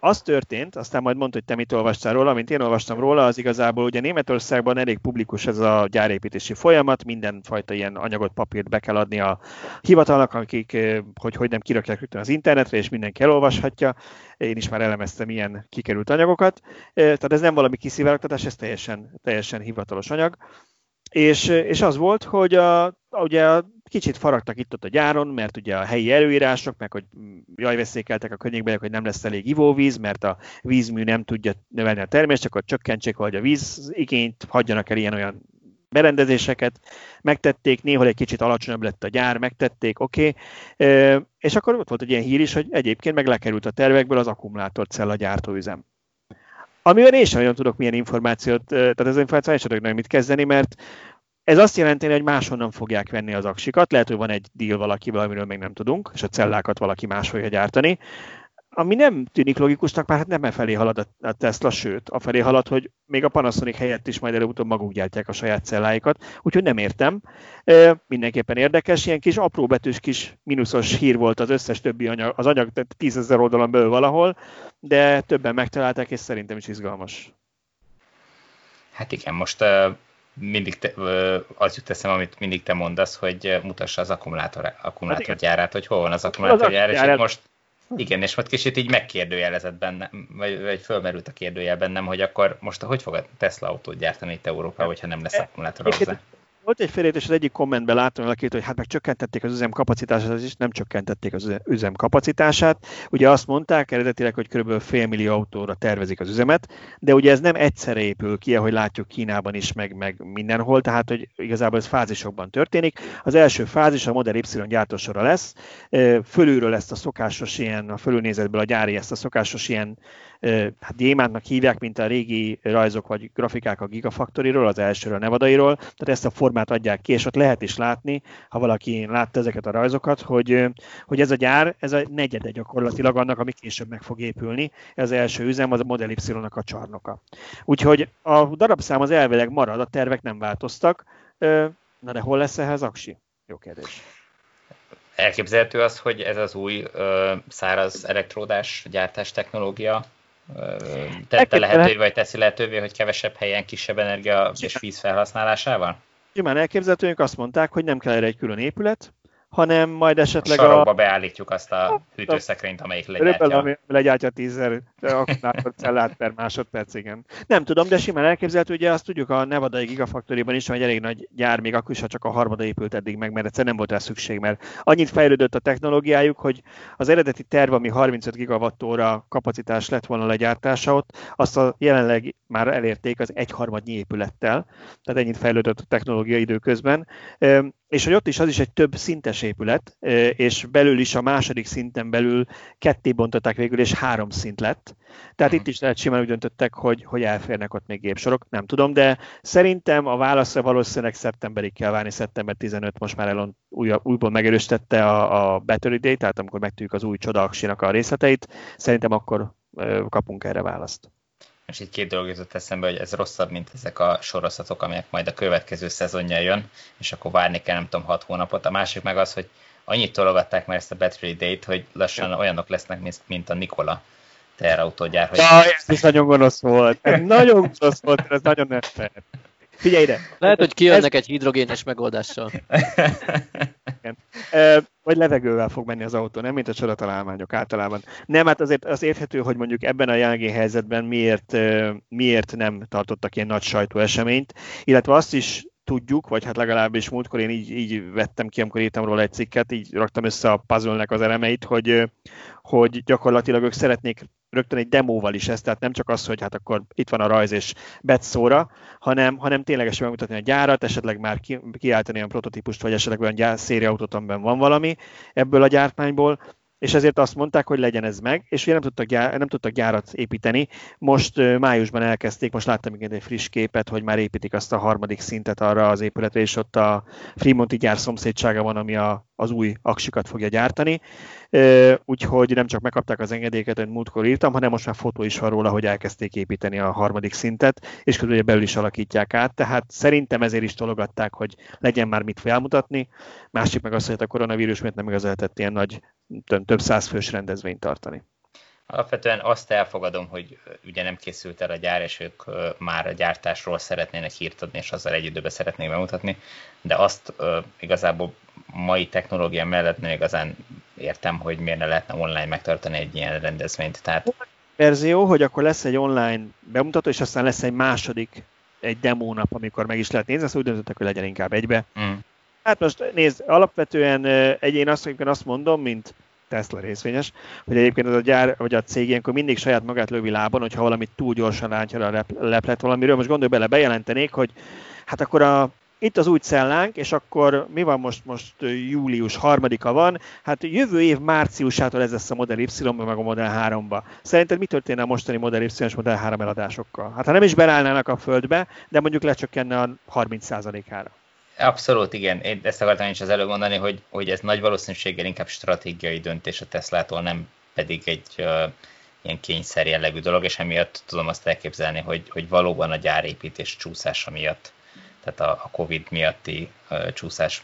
az történt, aztán majd mondta, hogy te mit olvastál róla, mint én olvastam róla, az igazából ugye Németországban elég publikus ez a gyárépítési folyamat, mindenfajta ilyen anyagot, papírt be kell adni a hivatalnak, akik, eh, hogy hogy nem kirakják rögtön az internetre, és mindenki elolvashatja. Én is már elemeztem ilyen kikerült anyagokat. Eh, tehát ez nem valami kiszivárogtatás, ez teljesen, teljesen hivatalos anyag. És, és az volt, hogy a, ugye kicsit faragtak itt ott a gyáron, mert ugye a helyi előírások, meg hogy jaj, veszékeltek a környékben, hogy nem lesz elég ivóvíz, mert a vízmű nem tudja növelni a termést, akkor csökkentsék, hogy a víz igényt, hagyjanak el ilyen-olyan berendezéseket, megtették, néhol egy kicsit alacsonyabb lett a gyár, megtették, oké, okay. és akkor ott volt egy ilyen hír is, hogy egyébként meg lekerült a tervekből az akkumulátorcella gyártóüzem. Amivel én sem nagyon tudok milyen információt, tehát ez információ sem tudok mit kezdeni, mert ez azt jelenti, hogy máshonnan fogják venni az aksikat, lehet, hogy van egy deal valakivel, amiről még nem tudunk, és a cellákat valaki más fogja gyártani, ami nem tűnik logikusnak, mert hát nem e felé halad a Tesla, sőt, a felé halad, hogy még a Panasonic helyett is majd előbb-utóbb maguk gyártják a saját celláikat, úgyhogy nem értem. E, mindenképpen érdekes, ilyen kis apróbetűs kis mínuszos hír volt az összes többi anyag, az anyag tízezer oldalon belül valahol, de többen megtalálták, és szerintem is izgalmas. Hát igen, most mindig te, az jut eszem, amit mindig te mondasz, hogy mutassa az akkumulátor, akkumulátorgyárát, hát hogy hol van az akkumulátorgyár, és most igen, és most kicsit így megkérdőjelezett bennem, vagy, vagy fölmerült a kérdőjel bennem, hogy akkor most hogy fog a Tesla autót gyártani itt Európa, hogyha nem lesz akkumulátor hozzá? Volt egy félértés, az egyik kommentben láttam valakit, hogy hát meg csökkentették az üzem kapacitását, és nem csökkentették az üzem kapacitását. Ugye azt mondták eredetileg, hogy kb. fél millió autóra tervezik az üzemet, de ugye ez nem egyszerre épül ki, ahogy látjuk Kínában is, meg, meg mindenhol, tehát hogy igazából ez fázisokban történik. Az első fázis a Model Y gyártósora lesz, fölülről ezt a szokásos ilyen, a fölülnézetből a gyári ezt a szokásos ilyen hát gyémántnak hívják, mint a régi rajzok vagy grafikák a Gigafactory-ról, az elsőről, Nevadairól, tehát ezt a formát adják ki, és ott lehet is látni, ha valaki látta ezeket a rajzokat, hogy, hogy ez a gyár, ez a negyede gyakorlatilag annak, ami később meg fog épülni. Ez az első üzem, az a Model Y-nak a csarnoka. Úgyhogy a darabszám az elvileg marad, a tervek nem változtak. Na de hol lesz ehhez aksi? Jó kérdés. Elképzelhető az, hogy ez az új ö, száraz elektródás gyártás technológia tette lehetővé, vagy teszi lehetővé, hogy kevesebb helyen kisebb energia és víz felhasználásával? Simán elképzelhetőek azt mondták, hogy nem kell erre egy külön épület, hanem majd esetleg a... Sarokba a... beállítjuk azt a hűtőszekrényt, amelyik legyártja. Körülbelül, ami legyártja 10 akkumulátorcellát per másodperc, igen. Nem tudom, de simán elképzelhető, ugye azt tudjuk a Nevadai Gigafactory-ban is, hogy elég nagy gyár, még akkor is, ha csak a harmada épült eddig meg, mert egyszerűen nem volt rá szükség, mert annyit fejlődött a technológiájuk, hogy az eredeti terv, ami 35 gigawattóra kapacitás lett volna legyártása ott, azt a jelenleg már elérték az egyharmadnyi épülettel, tehát ennyit fejlődött a technológia időközben és hogy ott is az is egy több szintes épület, és belül is a második szinten belül ketté bontották végül, és három szint lett. Tehát itt is lehet simán úgy döntöttek, hogy, hogy elférnek ott még gépsorok, nem tudom, de szerintem a válaszra valószínűleg szeptemberig kell várni, szeptember 15 most már Elon új, újból megerősítette a, a Battery Day, tehát amikor megtűjük az új csodaksinak a részleteit, szerintem akkor kapunk erre választ. És itt két dolog jutott eszembe, hogy ez rosszabb, mint ezek a sorozatok, amelyek majd a következő szezonja jön, és akkor várni kell, nem tudom, hat hónapot. A másik meg az, hogy annyit tologatták már ezt a Battery Date, hogy lassan ja. olyanok lesznek, mint a Nikola teherautógyár. Hogy... Ja, ez is nagyon gonosz volt. Ez nagyon gonosz volt, ez nagyon nem Figyelj ide! Lehet, hogy kijönnek ez... egy hidrogénes megoldással. Igen. Vagy levegővel fog menni az autó, nem mint a csodatalálmányok általában. Nem, hát azért az érthető, hogy mondjuk ebben a jelenlegi helyzetben miért, miért nem tartottak ilyen nagy sajtóeseményt, illetve azt is tudjuk, vagy hát legalábbis múltkor én így, így vettem ki, amikor írtam róla egy cikket, így raktam össze a puzzle az elemeit, hogy, hogy gyakorlatilag ők szeretnék rögtön egy demóval is ezt, tehát nem csak az, hogy hát akkor itt van a rajz és betszóra, hanem, hanem ténylegesen megmutatni a gyárat, esetleg már ki, kiáltani olyan prototípust, vagy esetleg olyan gyár, szériautót, amiben van valami ebből a gyártmányból, és ezért azt mondták, hogy legyen ez meg, és ugye nem tudtak, gyár, nem tudtak gyárat építeni. Most májusban elkezdték, most láttam még egy friss képet, hogy már építik azt a harmadik szintet arra az épületre, és ott a Fremonti gyár szomszédsága van, ami a, az új aksikat fogja gyártani. Úgyhogy nem csak megkapták az engedélyeket, amit múltkor írtam, hanem most már fotó is van róla, hogy elkezdték építeni a harmadik szintet, és közben belül is alakítják át. Tehát szerintem ezért is tologatták, hogy legyen már mit felmutatni. Másik meg az, hogy hát a koronavírus miért nem igazán ilyen nagy több száz fős rendezvényt tartani. Alapvetően azt elfogadom, hogy ugye nem készült el a gyár, és ők már a gyártásról szeretnének hírt adni, és azzal egy időben szeretnék bemutatni, de azt igazából mai technológia mellett nem igazán értem, hogy miért ne lehetne online megtartani egy ilyen rendezvényt. Tehát... Verzió, hogy akkor lesz egy online bemutató, és aztán lesz egy második, egy demónap, amikor meg is lehet nézni, azt úgy döntöttek, hogy legyen inkább egybe. Mm. Hát most nézd, alapvetően egy, én azt, azt mondom, mint Tesla részvényes, hogy egyébként ez a gyár, vagy a cég ilyenkor mindig saját magát lövi lábon, hogyha valamit túl gyorsan rántja a leplet valamiről. Most gondolj bele, bejelentenék, hogy hát akkor a, itt az új cellánk, és akkor mi van most, most július harmadika van, hát jövő év márciusától ez lesz a Model y meg a Model 3-ba. Szerinted mi történne a mostani Model Y és Model 3 eladásokkal? Hát ha nem is belállnának a földbe, de mondjuk lecsökkenne a 30%-ára. Abszolút, igen. Én ezt akartam is az előbb mondani, hogy, hogy ez nagy valószínűséggel inkább stratégiai döntés a Teslától, nem pedig egy uh, ilyen kényszer jellegű dolog, és emiatt tudom azt elképzelni, hogy, hogy valóban a gyárépítés csúszása miatt, tehát a, a Covid miatti csúszás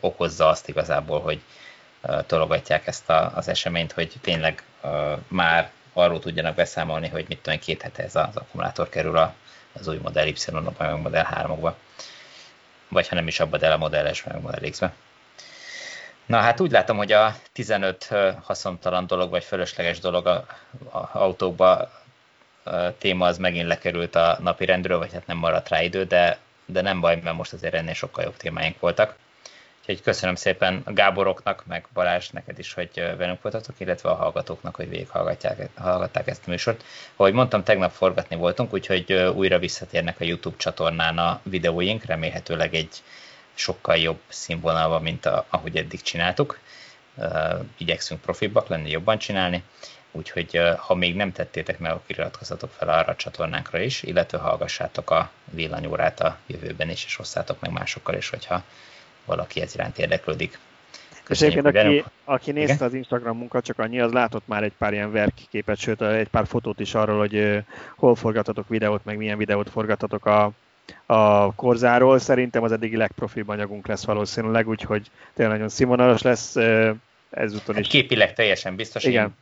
okozza azt igazából, hogy tologatják ezt a, az eseményt, hogy tényleg már arról tudjanak beszámolni, hogy mit tudom, két hete ez az akkumulátor kerül a, az új Model Y-okba, meg Model 3-okba vagy ha nem is abba, de a Model S meg Model X-be. Na hát úgy látom, hogy a 15 haszontalan dolog, vagy fölösleges dolog a, a autókba a téma az megint lekerült a napi rendről, vagy hát nem maradt rá idő, de, de nem baj, mert most azért ennél sokkal jobb témáink voltak. Úgyhogy köszönöm szépen a Gáboroknak, meg Balázs neked is, hogy velünk voltatok, illetve a hallgatóknak, hogy végighallgatták ezt a műsort. Ahogy mondtam, tegnap forgatni voltunk, úgyhogy újra visszatérnek a YouTube csatornán a videóink, remélhetőleg egy sokkal jobb színvonalban, mint a, ahogy eddig csináltuk. Igyekszünk profibbak lenni, jobban csinálni, úgyhogy ha még nem tettétek meg, akkor iratkozzatok fel arra a csatornánkra is, illetve hallgassátok a villanyórát a jövőben is, és hosszátok meg másokkal is, hogyha valaki ez iránt érdeklődik. Köszönjük, és egyébként, aki, aki nézte Igen? az Instagramunkat, csak annyi, az látott már egy pár ilyen verkképet, sőt egy pár fotót is arról, hogy hol forgatatok videót, meg milyen videót forgatatok a, a korzáról. Szerintem az eddigi legprofibb anyagunk lesz valószínűleg, úgyhogy tényleg nagyon színvonalas lesz. Ezúton hát is. Képileg teljesen biztos. Igen. Én,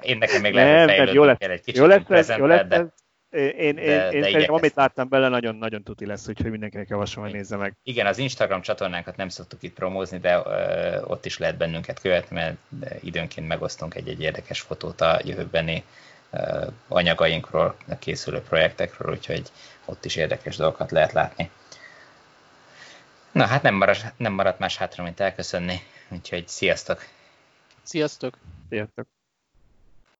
én nekem még lehet, hogy jó lesz, kell egy kicsit jó lesz, ez, jó lesz, ez, Én, én, de, én de szerintem, amit láttam bele, nagyon-nagyon tuti lesz, úgyhogy mindenkinek javaslom, hogy nézze meg. Igen, az Instagram csatornánkat nem szoktuk itt promózni, de ö, ott is lehet bennünket követni, mert időnként megosztunk egy-egy érdekes fotót a jövőbeni ö, anyagainkról, a készülő projektekről, úgyhogy ott is érdekes dolgokat lehet látni. Na hát nem maradt, nem maradt más hátra, mint elköszönni, úgyhogy sziasztok! Sziasztok! Sziasztok!